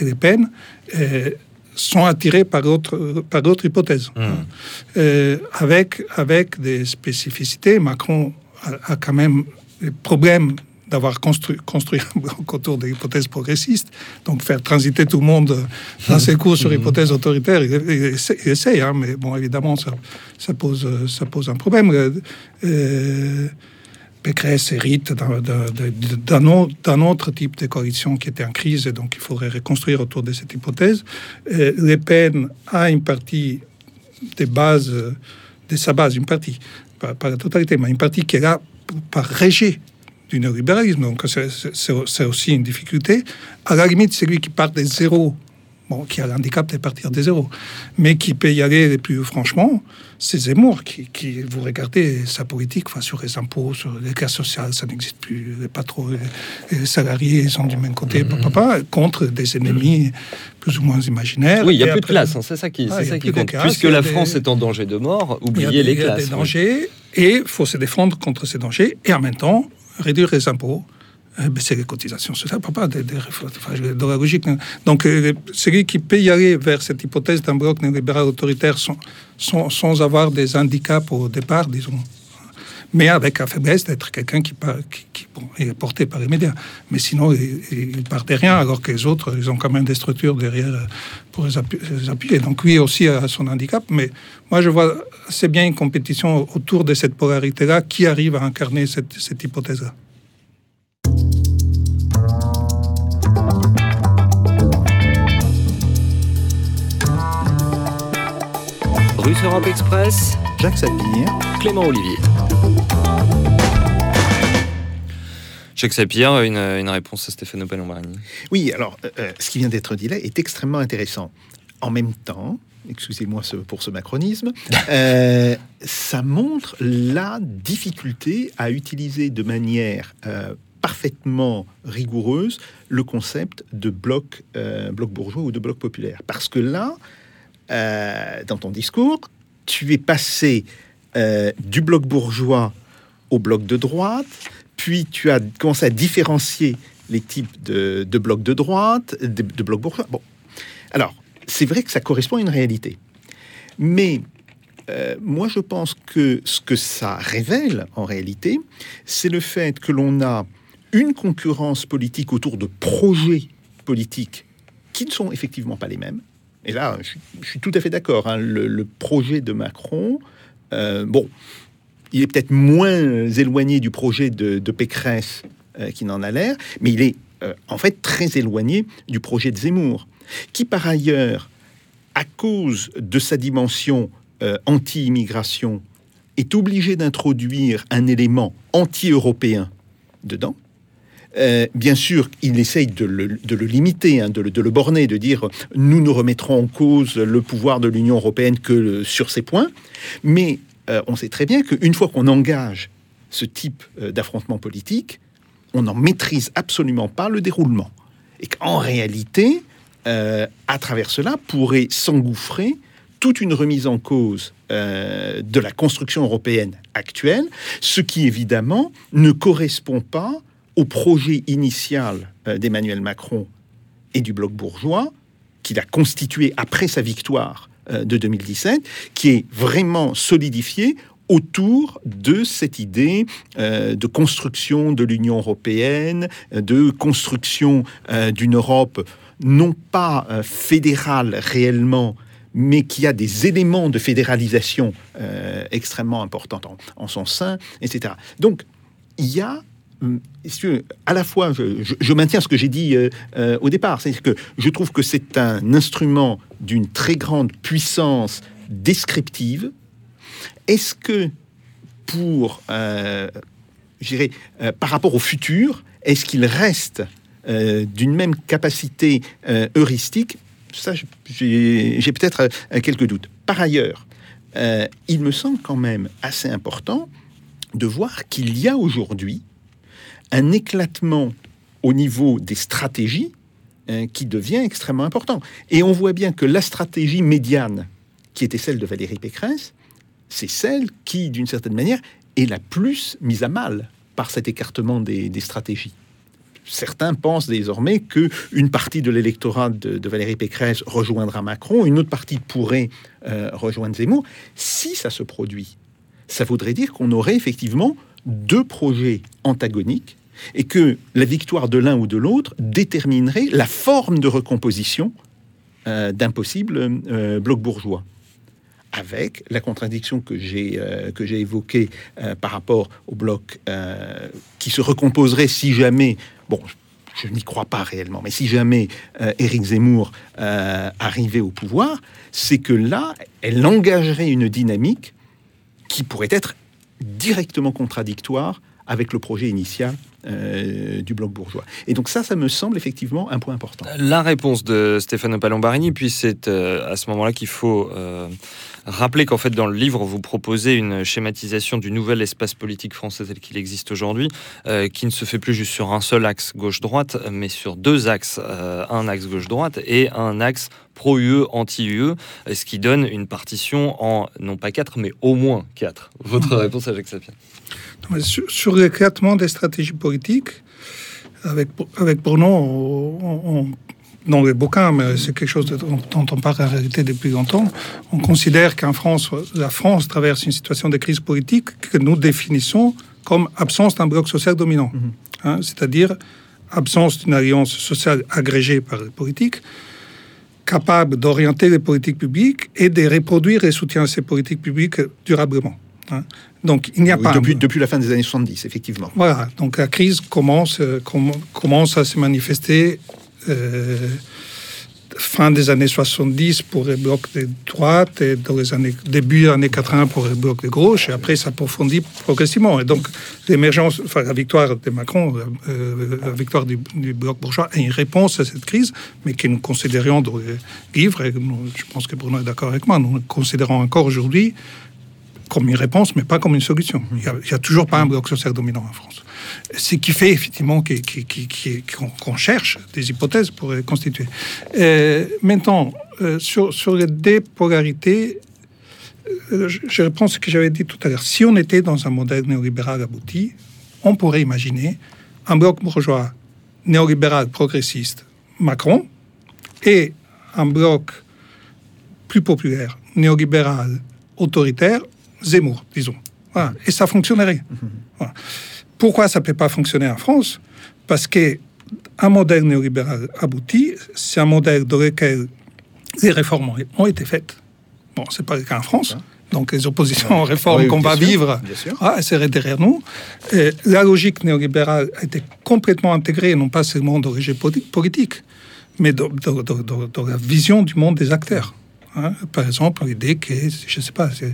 et Le Pen, euh, sont attirés par d'autres par d'autres hypothèses, mmh. hein. avec avec des spécificités. Macron a, a quand même des problèmes d'avoir construit, construit autour des hypothèses progressistes, donc faire transiter tout le monde dans ses cours sur hypothèses autoritaires, il, il, essaie, hein, mais bon, évidemment, ça, ça, pose, ça pose un problème. Euh, Pécresse hérite d'un autre type de coalition qui était en crise, et donc il faudrait reconstruire autour de cette hypothèse. Euh, Le Pen a une partie des bases, de sa base, une partie, pas, pas la totalité, mais une partie qui est là par rejet du néolibéralisme. Donc c'est aussi une difficulté. À la limite, celui qui part des zéro bon, qui a l'handicap de partir de zéro, mais qui peut y aller plus franchement, c'est Zemmour qui, qui, vous regardez sa politique enfin, sur les impôts, sur les cas sociaux, ça n'existe plus, les patrons, les, les salariés sont du même côté, Mhm. papa, contre des ennemis plus ou moins imaginaires. Oui, il n'y a plus de classe, hein, c'est ça qui, Ah, ça qui compte. classe, Puisque la des- France est en danger de mort, Il y a oubliez des, les il y a classes. des dangers et il faut se défendre contre ces dangers et en même temps réduire les impôts, euh, baisser les cotisations sociales, pas des, des enfin, la logique. non. Donc, euh, celui qui peut y aller vers cette hypothèse d'un bloc néolibéral autoritaire sans avoir des handicaps au départ, disons, mais avec la faiblesse d'être quelqu'un qui, par- qui, qui, bon, est porté par les médias. Mais sinon, il, il part de rien, alors que les autres, ils ont quand même des structures derrière euh, pour les appu- les appuyer. Donc lui aussi a son handicap, mais moi je vois assez bien une compétition autour de cette polarité-là qui arrive à incarner cette, cette hypothèse-là. Russe Europe Express, Jacques Sapir. Clément Olivier. Sapir, une, une réponse à Stéphano Palombrani. Oui, alors, euh, euh, ce qui vient d'être dit là est extrêmement intéressant. En même temps, excusez-moi ce- pour ce macronisme, euh, ça montre la difficulté à utiliser de manière euh, parfaitement rigoureuse le concept de bloc, bloc bourgeois ou de bloc populaire. Parce que là, dans ton discours, tu es passé euh, du bloc bourgeois au bloc de droite, puis tu as commencé à différencier les types de, blocs de droite, de, blocs bourgeois. Bon, alors, c'est vrai que ça correspond à une réalité. Mais euh, moi, je pense que ce que ça révèle, en réalité, c'est le fait que l'on a une concurrence politique autour de projets politiques qui ne sont effectivement pas les mêmes. Et là, je, suis- tout à fait d'accord. hein. Le, projet de Macron, bon, il est peut-être moins éloigné du projet de, Pécresse euh, qui n'en a l'air, mais il est euh, en fait très éloigné du projet de Zemmour, qui par ailleurs, à cause de sa dimension euh, anti-immigration, est obligé d'introduire un élément anti-européen dedans. Euh, bien sûr, il essaye de le, limiter, hein, de, le, borner, de dire nous ne remettrons en cause le pouvoir de l'Union européenne que le- sur ces points. Mais euh, on sait très bien qu'une fois qu'on engage ce type euh, d'affrontement politique, on n'en maîtrise absolument pas le déroulement. Et qu'en réalité, euh, à travers cela, pourrait s'engouffrer toute une remise en cause euh, de la construction européenne actuelle, ce qui évidemment ne correspond pas au projet initial euh, d'Emmanuel Macron et du bloc bourgeois, qu'il a constitué après sa victoire euh, de 2017, qui est vraiment solidifié autour de cette idée euh, de construction de l'Union européenne, de construction d'une Europe non pas fédérale réellement, mais qui a des éléments de fédéralisation extrêmement importants en, en son sein, etc. Donc, il y a veux, à la fois, je, maintiens ce que j'ai dit euh, euh, au départ, c'est-à-dire que je trouve que c'est un instrument d'une très grande puissance descriptive. Est-ce que pour, euh, je dirais, euh, par rapport au futur, est-ce qu'il reste d'une même capacité heuristique? Ça, j'ai peut-être quelques doutes. Par ailleurs, il me semble quand même assez important de voir qu'il y a aujourd'hui un éclatement au niveau des stratégies euh, qui devient extrêmement important. Et on voit bien que la stratégie médiane, qui était celle de Valérie Pécresse, c'est celle qui, d'une certaine manière, est la plus mise à mal par cet écartement des, des stratégies. Certains pensent désormais que une partie de l'électorat de, de Valérie Pécresse rejoindra Macron, une autre partie pourrait euh, rejoindre Zemmour. Si ça se produit, ça voudrait dire qu'on aurait effectivement deux projets antagoniques et que la victoire de l'un ou de l'autre déterminerait la forme de recomposition euh, d'un possible euh, bloc bourgeois. Avec la contradiction que j'ai euh, que j'ai évoquée par rapport au bloc qui se recomposerait si jamais, bon, je n'y crois pas réellement, mais si jamais Éric Zemmour arrivait au pouvoir, c'est que là, elle engagerait une dynamique qui pourrait être directement contradictoire avec le projet initial euh, du bloc bourgeois. Et donc ça, ça me semble effectivement un point important. La réponse de Stefano Palombarini, puis c'est euh, à ce moment-là qu'il faut euh, rappeler qu'en fait dans le livre vous proposez une schématisation du nouvel espace politique français tel qu'il existe aujourd'hui, euh, qui ne se fait plus juste sur un seul axe gauche-droite, mais sur deux axes, euh, un axe gauche-droite et un axe pro-UE, anti-UE, ce qui donne une partition en non pas quatre, mais au moins quatre. Votre réponse à Jacques Sapien Sur, sur l'éclatement des stratégies politiques, avec, avec Bruno, on, on- dans les bouquins, mais c'est quelque chose dont, on parle en réalité depuis longtemps, on considère qu'en France, la France traverse une situation de crise politique que nous définissons comme absence d'un bloc social dominant. Hein, C'est-à-dire absence d'une alliance sociale agrégée par les politiques, capable d'orienter les politiques publiques et de reproduire et soutient ces politiques publiques durablement. hein. Donc il n'y a Oui, pas un- depuis, depuis la fin des années 70, effectivement. voilà, donc la crise commence, euh, comm- commence à se manifester euh, fin des années 70 pour les blocs de droite et dans les années, début des années 80 pour les blocs de gauche, et après ça approfondit progressivement. Et donc l'émergence, enfin la victoire de Macron, euh, la victoire du, du bloc bourgeois est une réponse à cette crise, mais que nous considérions dans le livre, et nous- je pense que Bruno est d'accord avec moi, nous considérons encore aujourd'hui comme une réponse, mais pas comme une solution. Il n'y a, toujours pas un bloc social dominant en France. Ce qui fait effectivement qu'on cherche des hypothèses pour les constituer. Euh, maintenant, euh, sur, les dépolarités, euh, je, je réponds à ce que j'avais dit tout à l'heure. Si on était dans un modèle néolibéral abouti, on pourrait imaginer un bloc bourgeois néolibéral progressiste, Macron, et un bloc plus populaire, néolibéral, autoritaire, Zemmour, disons. Voilà. Et ça fonctionnerait. Voilà. Pourquoi ça ne peut pas fonctionner en France? Parce que un modèle néolibéral abouti, c'est un modèle dans lequel les réformes ont- été faites. Bon, c'est pas le cas en France. Donc les oppositions aux réformes Oui, qu'on va sûr, vivre, ah, elles seraient derrière nous. Et la logique néolibérale a été complètement intégrée, non pas seulement dans le jeu politique, mais dans, dans- dans- dans- dans la vision du monde des acteurs. Hein, par exemple, l'idée que, je ne sais pas, euh,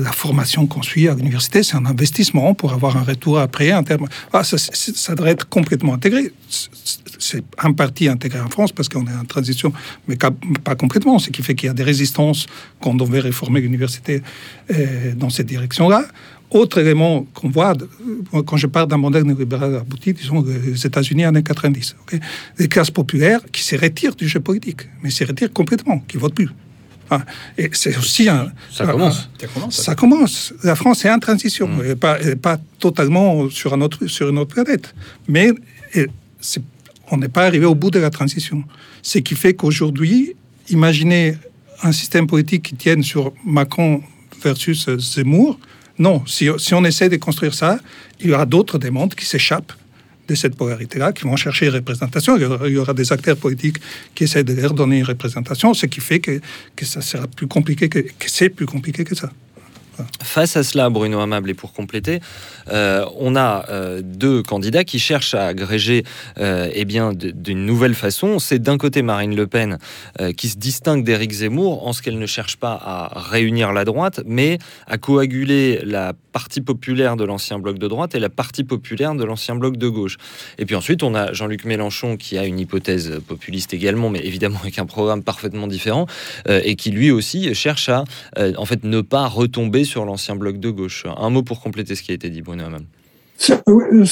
la formation qu'on suit à l'université, c'est un investissement pour avoir un retour après. En termes, ah, ça, devrait être complètement intégré. C'est- en partie intégré en France parce qu'on est en transition, mais pas complètement. Ce qui fait qu'il y a des résistances quand on réformer l'université euh, dans cette direction-là. Autre élément qu'on voit, euh, quand je parle d'un modèle néolibéral abouti, disons les États-Unis années 90, ok, les classes populaires qui se retirent du jeu politique, mais se retirent complètement, qui votent plus. Ah, et c'est aussi un. Ça un- commence. Ça commence. ça commence. La France est en transition. Elle n'est pas, totalement sur, un autre, sur une autre planète. Mais c'est- on n'est pas arrivé au bout de la transition. Ce qui fait qu'aujourd'hui, imaginez un système politique qui tienne sur Macron versus Zemmour. Non, si, si on essaie de construire ça, il y aura d'autres demandes qui s'échappent de cette polarité-là, qui vont chercher une représentation. Il y, aura, des acteurs politiques qui essaient de leur donner une représentation, ce qui fait que, que ça sera plus compliqué, que, que c'est plus compliqué que ça. Face à cela, Bruno Amable, et pour compléter, euh, on a euh, deux candidats qui cherchent à agréger euh, eh bien, d'une nouvelle façon. C'est d'un côté Marine Le Pen euh, qui se distingue d'Éric Zemmour en ce qu'elle ne cherche pas à réunir la droite, mais à coaguler la partie populaire de l'ancien bloc de droite et la partie populaire de l'ancien bloc de gauche. Et puis ensuite, on a Jean-Luc Mélenchon qui a une hypothèse populiste également, mais évidemment avec un programme parfaitement différent, et qui lui aussi cherche à en fait ne pas retomber sur l'ancien bloc de gauche. Un mot pour compléter ce qui a été dit, Bruno Hamann. C'est- euh,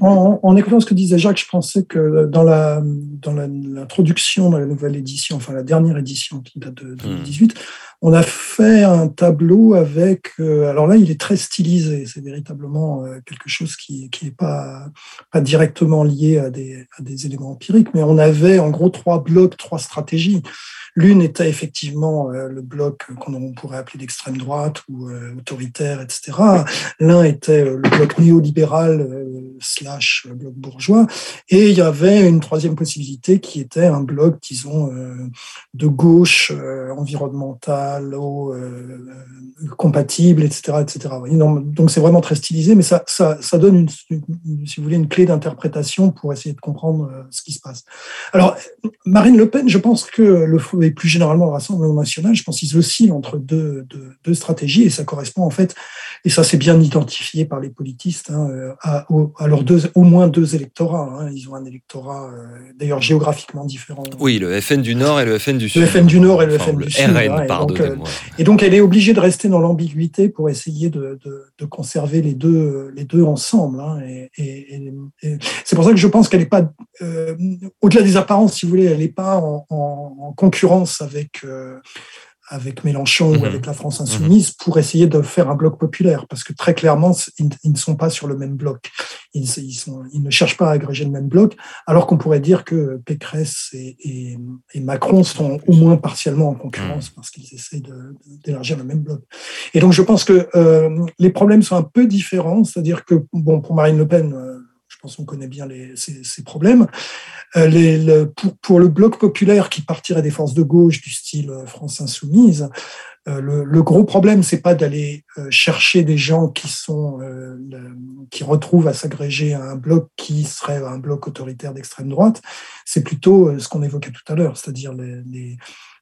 En, en écoutant ce que disait Jacques, je pensais que dans la dans l'introduction dans la nouvelle édition, enfin la dernière édition qui date de 2018, on a fait un tableau avec. euh, alors là, il est très stylisé. C'est véritablement euh, quelque chose qui qui est pas pas directement lié à des à des éléments empiriques, mais on avait en gros trois blocs, trois stratégies. L'une était effectivement euh, le bloc qu'on pourrait appeler d'extrême droite ou euh, autoritaire, etc. L'un était euh, le bloc néolibéral slash bloc bourgeois, et il y avait une troisième possibilité qui était un bloc, disons, de gauche environnementale, compatible, etc., etc. Donc c'est vraiment très stylisé, mais ça, ça, ça donne, une, si vous voulez, une clé d'interprétation pour essayer de comprendre ce qui se passe. Alors Marine Le Pen, je pense que le et plus généralement le Rassemblement national, je pense qu'ils oscillent entre deux, deux, deux, stratégies et ça correspond en fait, et ça c'est bien identifié par les politistes, hein, à, à, leurs deux, au moins deux électorats. Hein. Ils ont un électorat d'ailleurs géographiquement différent. Oui, le FN du Nord et le FN du Sud. Le FN du Nord et le FN du Sud. RN, hein, et, donc, et donc elle est obligée de rester dans l'ambiguïté pour essayer de, de, de, conserver les deux, les deux ensemble. Hein, et, et, et c'est pour ça que je pense qu'elle n'est pas, euh, au-delà des apparences, si vous voulez, elle n'est pas en, en, en, concurrence avec. Euh, avec Mélenchon ou Mhm. avec la France insoumise pour essayer de faire un bloc populaire, parce que très clairement, ils, ils ne sont pas sur le même bloc. Ils, ils, sont, ils ne cherchent pas à agréger le même bloc, alors qu'on pourrait dire que Pécresse et, et, et, Macron sont au moins partiellement en concurrence parce qu'ils essaient d'élargir le même bloc. Et donc, je pense que euh, les problèmes sont un peu différents, c'est-à-dire que, bon, pour Marine Le Pen, euh, pense qu'on connaît bien ces, problèmes. Euh, pour, le bloc populaire qui partirait des forces de gauche du style euh, France insoumise, euh, le, gros problème, c'est pas d'aller chercher des gens qui sont qui retrouvent à s'agréger à un bloc qui serait un bloc autoritaire d'extrême droite. C'est plutôt ce qu'on évoquait tout à l'heure, c'est-à-dire les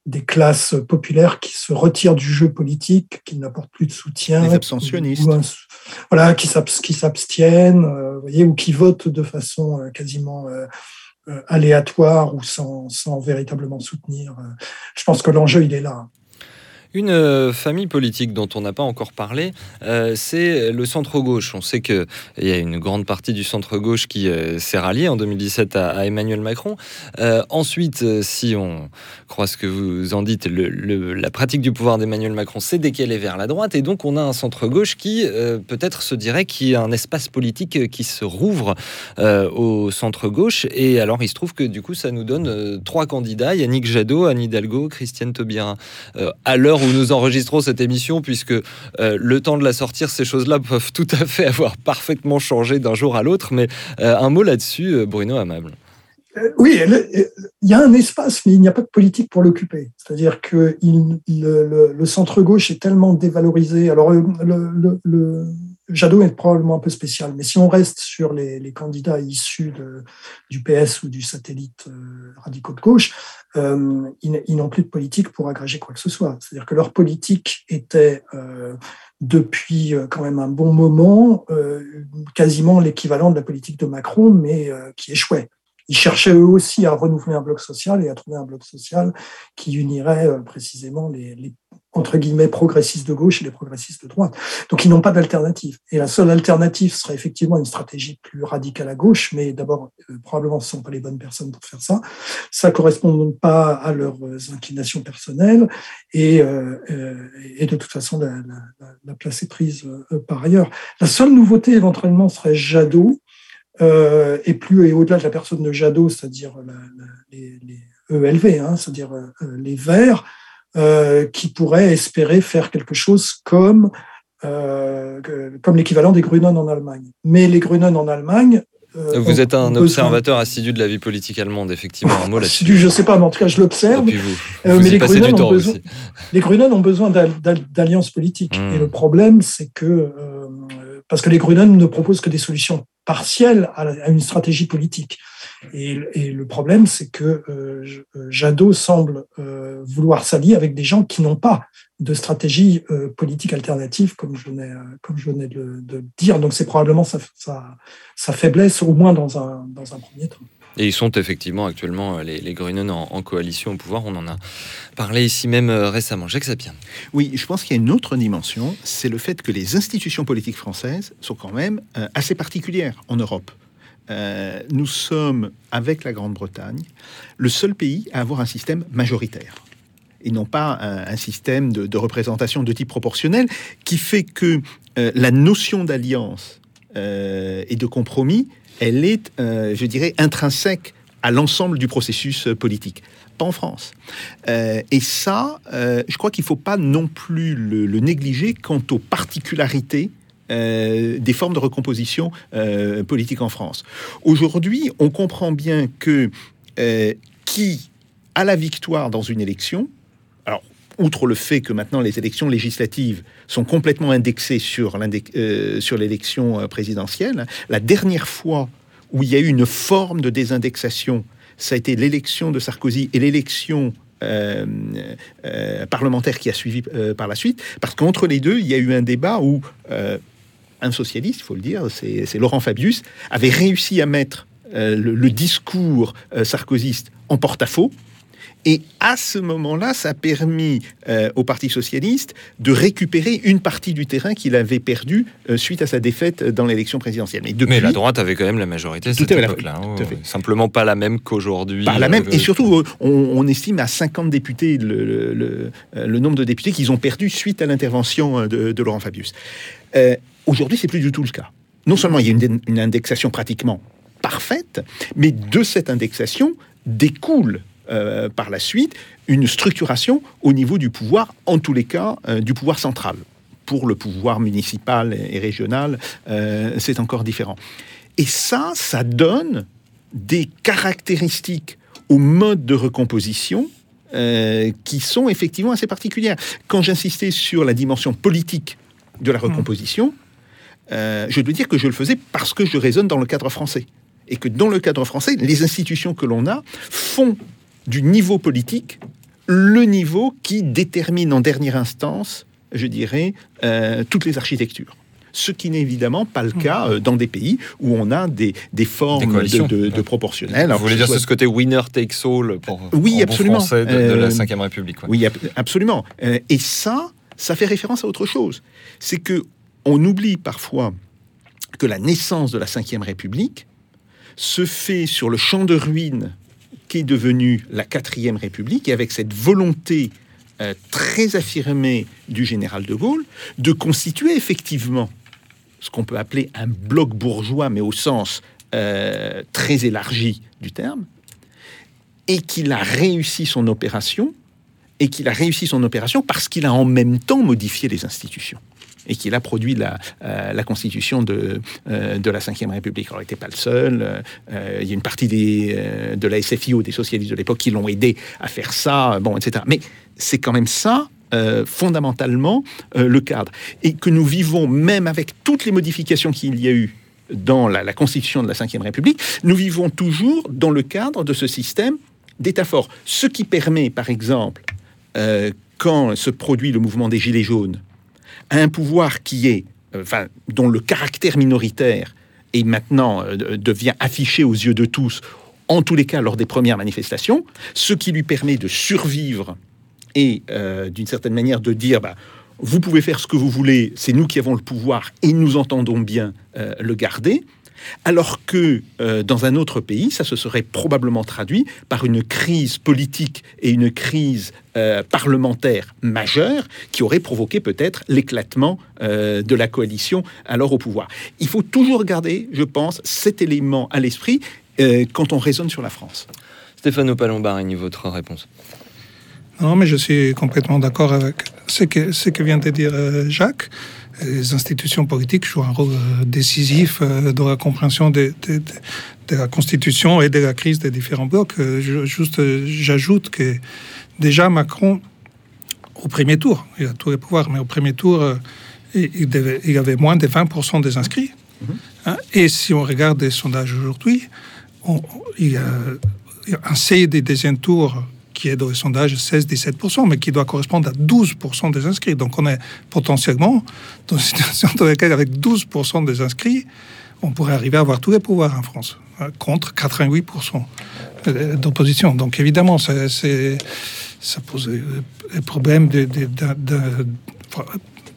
des classes populaires qui se retirent du jeu politique, qui n'apportent plus de soutien. Les abstentionnistes. Un, voilà, qui s'abstiennent, euh, voyez, ou qui votent de façon euh, quasiment euh, aléatoire ou sans, sans, véritablement soutenir. Je pense que l'enjeu, il est là. Une euh, famille politique dont on n'a pas encore parlé, euh, c'est le centre-gauche. On sait qu'il y a une grande partie du centre-gauche qui euh, s'est ralliée en 2017 à, Emmanuel Macron. Ensuite, si on croit ce que vous en dites, le, la pratique du pouvoir d'Emmanuel Macron s'est décalée vers la droite. Et donc, on a un centre-gauche qui, peut-être, se dirait qu'il y a un espace politique qui se rouvre au centre-gauche. Et alors, il se trouve que, du coup, ça nous donne trois candidats Yannick Jadot, Anne Hidalgo, Christiane Taubira. À l'heure où nous enregistrons cette émission, puisque euh, le temps de la sortir, ces choses-là peuvent tout à fait avoir parfaitement changé d'un jour à l'autre. Mais euh, un mot là-dessus, euh, Bruno Amable. Oui, il y a un espace, mais il n'y a pas de politique pour l'occuper. C'est-à-dire que le, centre-gauche est tellement dévalorisé. Alors, le, Jadot est probablement un peu spécial, mais si on reste sur les, candidats issus du PS ou du satellite euh, radicaux de gauche, euh, ils, n'ont plus de politique pour agréger quoi que ce soit. C'est-à-dire que leur politique était euh, depuis quand même un bon moment euh, quasiment l'équivalent de la politique de Macron, mais euh, qui échouait. Ils cherchaient eux aussi à renouveler un bloc social et à trouver un bloc social qui unirait euh, précisément les, entre guillemets progressistes de gauche et les progressistes de droite. Donc ils n'ont pas d'alternative. Et la seule alternative serait effectivement une stratégie plus radicale à gauche, mais d'abord euh, probablement ce ne sont pas les bonnes personnes pour faire ça. Ça correspond donc pas à leurs inclinations personnelles et, euh, et de toute façon la, la, la place est prise euh, par ailleurs. La seule nouveauté éventuellement serait Jadot. Euh, et plus et au-delà de la personne de Jadot, c'est-à-dire les, les, ELV, hein, c'est-à-dire euh, les Verts, euh, qui pourraient espérer faire quelque chose comme euh, comme l'équivalent des Grünen en Allemagne. Mais les Grünen en Allemagne euh, vous êtes un observateur assidu de la vie politique allemande, effectivement. Un mot assidu, je ne sais pas, mais en tout cas, je l'observe. Vous mais les Grünen, ont besoin, les Grünen ont besoin d'alliances politiques. Mmh. Et le problème, c'est que euh, parce que les Grünen ne proposent que des solutions partielles à, une stratégie politique. Et, le problème, c'est que euh, Jadot semble euh, vouloir s'allier avec des gens qui n'ont pas de stratégie euh, politique alternative, comme je venais, comme je venais de, de dire. Donc c'est probablement sa, sa, sa, faiblesse, au moins dans un, dans un premier temps. Et ils sont effectivement actuellement les, les Grünen en, coalition au pouvoir. On en a parlé ici même euh, récemment. Jacques Sapien. Oui, je pense qu'il y a une autre dimension, c'est le fait que les institutions politiques françaises sont quand même euh, assez particulières en Europe. Euh, nous sommes, avec la Grande-Bretagne, le seul pays à avoir un système majoritaire et non pas un, système de, représentation de type proportionnel, qui fait que euh, la notion d'alliance euh, et de compromis, elle est, euh, je dirais, intrinsèque à l'ensemble du processus politique. Pas en France. Euh, et ça, euh, je crois qu'il ne faut pas non plus le, négliger quant aux particularités euh, des formes de recomposition euh, politique en France. Aujourd'hui, on comprend bien que euh, qui a la victoire dans une élection, alors outre le fait que maintenant les élections législatives sont complètement indexées sur l'élection présidentielle, la dernière fois où il y a eu une forme de désindexation, ça a été l'élection de Sarkozy et l'élection euh, euh, parlementaire qui a suivi euh, par la suite, parce qu'entre les deux, il y a eu un débat où un socialiste, il faut le dire, c'est Laurent Fabius, avait réussi à mettre le, le, discours sarkozyste en porte-à-faux et à ce moment-là, ça a permis euh, au Parti socialiste de récupérer une partie du terrain qu'il avait perdu euh, suite à sa défaite dans l'élection présidentielle. Mais, depuis, Mais, la droite avait quand même la majorité à cette époque-là. Hein, simplement pas la même qu'aujourd'hui. Pas la même. Euh, et surtout, on, estime à 50 députés le, le, nombre de députés qu'ils ont perdu suite à l'intervention de, Laurent Fabius. Aujourd'hui, c'est plus du tout le cas. Non seulement il y a une, une indexation pratiquement parfaite, mais de cette indexation découle euh, par la suite une structuration au niveau du pouvoir, en tous les cas euh, du pouvoir central. Pour le pouvoir municipal et régional, euh, c'est encore différent. Et ça, ça donne des caractéristiques au mode de recomposition qui sont effectivement assez particulières. Quand j'insistais sur la dimension politique de la mmh. recomposition, je dois dire que je le faisais parce que je raisonne dans le cadre français. Et que dans le cadre français, les institutions que l'on a font du niveau politique, le niveau qui détermine en dernière instance, je dirais, euh, toutes les architectures. Ce qui n'est évidemment pas le cas euh, dans des pays où on a des, des formes de, de, proportionnel. Vous voulez dire ce côté winner takes all pour oui, absolument. de, la Ve euh, République Oui, absolument. et ça, ça fait référence à autre chose. C'est que on oublie parfois que la naissance de la Ve République se fait sur le champ de ruines qu'est devenue la quatrième République, et avec cette volonté euh, très affirmée du général de Gaulle de constituer effectivement ce qu'on peut appeler un bloc bourgeois, mais au sens euh, très élargi du terme, et qu'il a réussi son opération, et qu'il a réussi son opération parce qu'il a en même temps modifié les institutions et qu'il a produit la, euh, constitution de, euh, de la Ve République. Alors, il n'était pas le seul. Euh, il y a une partie des, de la SFIO, des socialistes de l'époque, qui l'ont aidé à faire ça, bon, etc. Mais c'est quand même ça, fondamentalement, le cadre. Et que nous vivons, même avec toutes les modifications qu'il y a eu dans la, la constitution de la Ve République, nous vivons toujours dans le cadre de ce système d'État fort. Ce qui permet, par exemple, quand se produit le mouvement des Gilets jaunes, un pouvoir qui est, euh, enfin, dont le caractère minoritaire est maintenant euh, devient affiché aux yeux de tous, en tous les cas lors des premières manifestations, ce qui lui permet de survivre et euh, d'une certaine manière de dire bah, vous pouvez faire ce que vous voulez, c'est nous qui avons le pouvoir et nous entendons bien le garder. Alors que euh, dans un autre pays, ça se serait probablement traduit par une crise politique et une crise euh, parlementaire majeure qui aurait provoqué peut-être l'éclatement euh, de la coalition alors au pouvoir. Il faut toujours garder, je pense, cet élément à l'esprit quand on raisonne sur la France. Stéphano Palombarini, votre réponse Non, mais je suis complètement d'accord avec ce que, ce que vient de dire Jacques les institutions politiques jouent un rôle euh, décisif euh, dans la compréhension de, la Constitution et de la crise des différents blocs. Euh, juste, j'ajoute que déjà Macron, au premier tour, il a tous les pouvoirs, mais au premier tour, il, devait, il avait moins de 20% des inscrits. Mhm. Hein, et si on regarde les sondages aujourd'hui, il y a un C des deuxième tour qui est dans les sondages 16-17%, mais qui doit correspondre à 12% des inscrits. Donc on est potentiellement dans une situation dans laquelle, avec 12% des inscrits, on pourrait arriver à avoir tous les pouvoirs en France, hein, contre 88% d'opposition. Donc évidemment, ça pose le problème de,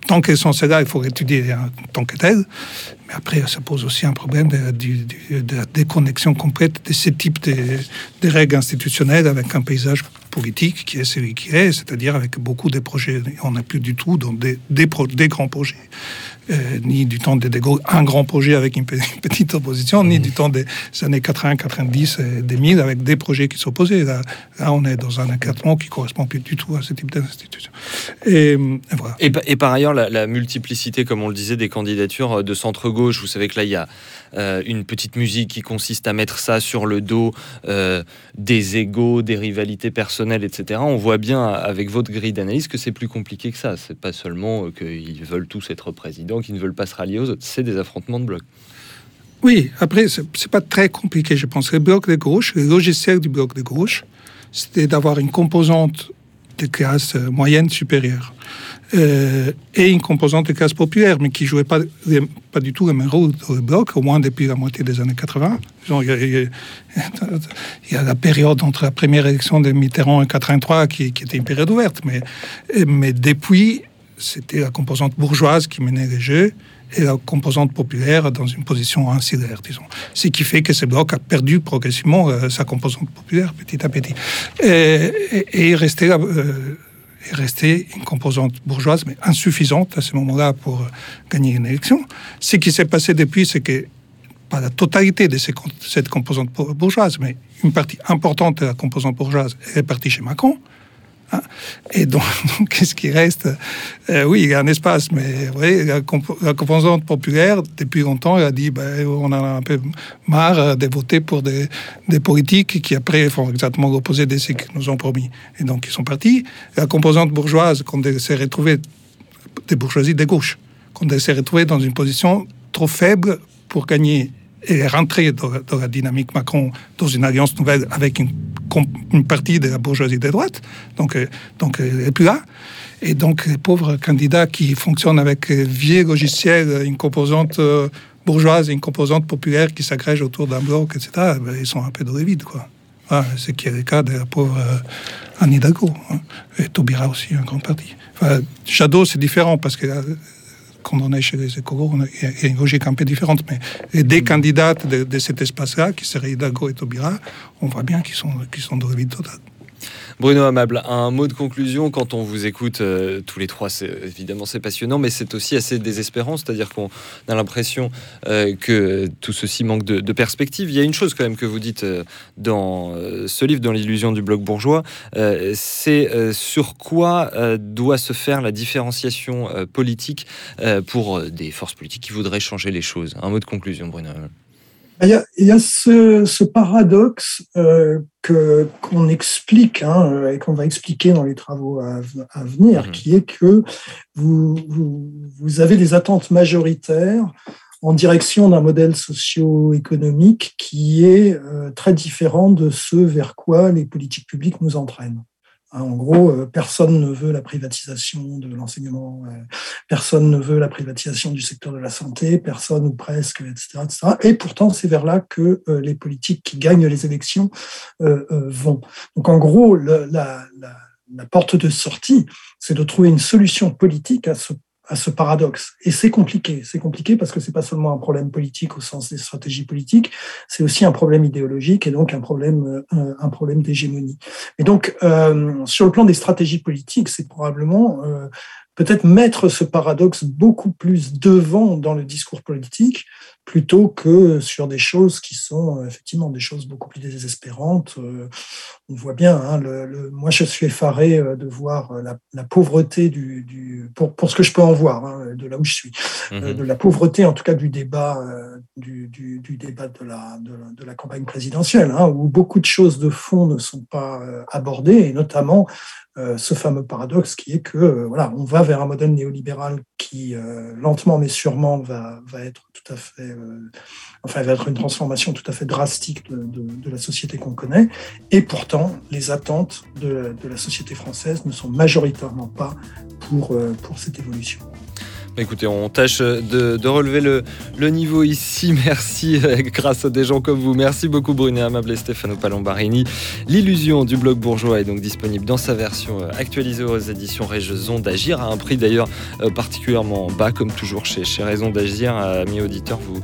tant qu'elles sont celles-là, il faut étudier en tant que telles. Mais après, ça pose aussi un problème de, la déconnexion complète de ce type de, règles institutionnelles avec un paysage politique qui est celui qui est, c'est-à-dire avec beaucoup de projets. On n'a plus du tout donc des grands projets. Euh, ni du temps de De Gaulle, un grand projet avec une petite opposition, ni du temps des années 80, 90, et 2000 avec des projets qui s'opposaient. Là, là, on est dans un encadrement qui correspond plus du tout à ce type d'institution. Et, voilà. et, par ailleurs, la, multiplicité, comme on le disait, des candidatures de centre-gauche gauche, vous savez que là, il y a euh, une petite musique qui consiste à mettre ça sur le dos euh, des égaux, des rivalités personnelles, etc. On voit bien avec votre grille d'analyse que c'est plus compliqué que ça. C'est pas seulement euh, qu'ils veulent tous être présidents, qu'ils ne veulent pas se rallier aux autres. C'est des affrontements de blocs. Oui, après, c'est pas très compliqué, je pense. Le bloc de gauche, le logiciel du bloc de gauche, c'était d'avoir une composante de classe moyenne supérieure. Euh, et une composante de classe populaire, mais qui jouait pas, pas du tout le même rôle dans le bloc, au moins depuis la moitié des années 80. Il y a, la période entre la première élection de Mitterrand et 83 qui, était une période ouverte, mais, mais depuis, c'était la composante bourgeoise qui menait les jeux et la composante populaire dans une position ancillaire, disons. Ce qui fait que ce bloc a perdu progressivement euh, sa composante populaire petit à petit. Et, et, et resté là. Euh, est restée une composante bourgeoise, mais insuffisante à ce moment-là pour gagner une élection. Ce qui s'est passé depuis, c'est que, pas la totalité de cette composante bourgeoise, mais une partie importante de la composante bourgeoise est partie chez Macron. Et donc, qu'est-ce qui reste? Euh, Oui, il y a un espace, mais voyez, la, composante populaire, depuis longtemps, a dit ben, on a un peu marre de voter pour des, des politiques qui, après, font exactement l'opposé de ce qu'ils nous ont promis. Et donc, ils sont partis. La composante bourgeoise, quand elle s'est retrouvée, des bourgeoisies de gauche, quand elle s'est retrouvée dans une position trop faible pour gagner et rentrer dans, la dynamique Macron dans une alliance nouvelle avec une, partie de la bourgeoisie de droite. Donc, euh, donc elle n'est plus là. Et donc, les pauvres candidats qui fonctionnent avec vieux logiciels, une composante euh, bourgeoise et une composante populaire qui s'agrègent autour d'un bloc, etc., ben, ils sont un peu dans le vide, quoi. Ah, ce qui est le cas de la pauvre euh, Anne Hidalgo. Hein. Et Taubira aussi, en grande partie. Enfin, Jadot, c'est différent parce que quand on est chez les écolos, il y a une logique un peu différente. Mais deux candidates de, de cet espace-là, qui seraient Hidalgo et Taubira, on voit bien qu'ils sont, qu'ils sont dans le vide total. Bruno Amable, un mot de conclusion quand on vous écoute euh, tous les trois, c'est évidemment c'est passionnant, mais c'est aussi assez désespérant, c'est-à-dire qu'on a l'impression euh, que tout ceci manque de, perspective. Il y a une chose quand même que vous dites euh, dans ce livre, dans l'illusion du bloc bourgeois, c'est sur quoi doit se faire la différenciation politique pour des forces politiques qui voudraient changer les choses. Un mot de conclusion, Bruno. Amable. Il y a, il y a ce, ce, paradoxe euh, que qu'on explique hein, et qu'on va expliquer dans les travaux à, à venir, mmh. qui est que vous, vous, vous, avez des attentes majoritaires en direction d'un modèle socio-économique qui est euh, très différent de ce vers quoi les politiques publiques nous entraînent. En gros, euh, personne ne veut la privatisation de l'enseignement, euh, personne ne veut la privatisation du secteur de la santé, personne ou presque, etc. etc. Et pourtant, c'est vers là que euh, les politiques qui gagnent les élections vont. Donc en gros, la porte de sortie, c'est de trouver une solution politique à ce à ce paradoxe. Et c'est compliqué. C'est compliqué parce que c'est pas seulement un problème politique au sens des stratégies politiques, c'est aussi un problème idéologique et donc un problème, un, un problème d'hégémonie. Et donc, euh, sur le plan des stratégies politiques, c'est probablement euh, peut-être mettre ce paradoxe beaucoup plus devant dans le discours politique plutôt que sur des choses qui sont euh, effectivement des choses beaucoup plus désespérantes. Euh, on voit bien, hein, le, le, moi je suis effaré euh, de voir la, la pauvreté du, du, pour, pour ce que je peux en voir hein, de là où je suis, -hmm. de la pauvreté en tout cas du débat du, du, du débat de la, de la, de la campagne présidentielle, hein, où beaucoup de choses de fond ne sont pas abordées et notamment euh, ce fameux paradoxe qui est que euh, voilà, on va vers un modèle néolibéral qui euh, lentement mais sûrement va, va être tout à fait, euh, enfin va être une transformation tout à fait drastique de, la société qu'on connaît. Et pourtant, les attentes de, de, la société française ne sont majoritairement pas pour, pour cette évolution. Écoutez, on tâche de, relever le, niveau ici. Merci grâce à des gens comme vous. Merci beaucoup Brunet Amable et Stefano Palombarini. L'illusion du blog bourgeois est donc disponible dans sa version actualisée aux éditions Raison d'Agir à un prix d'ailleurs particulièrement bas comme toujours chez, chez Raison d'Agir. Amis auditeurs, vous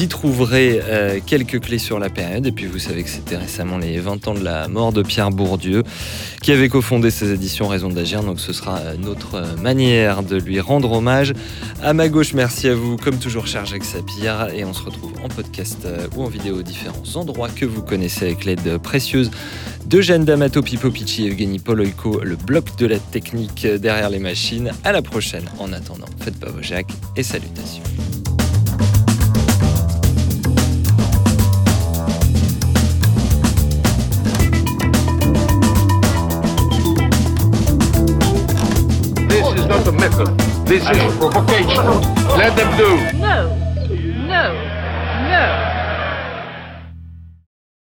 y trouverez euh, quelques clés sur la période. Et puis vous savez que c'était récemment les 20 ans de la mort de Pierre Bourdieu, qui avait cofondé ces éditions Raison d'agir. Donc ce sera notre manière de lui rendre hommage. À ma gauche, merci à vous, comme toujours, cher Jacques Sapir. Et on se retrouve en podcast euh, ou en vidéo aux différents endroits que vous connaissez avec l'aide précieuse de Jeanne D'Amato, Pipo Pichi, Evgeny Poloiko, le bloc de la technique derrière les machines. À la prochaine. En attendant, faites pas vos Jacques et salutations. This is provocation. Let them do. No. No. No.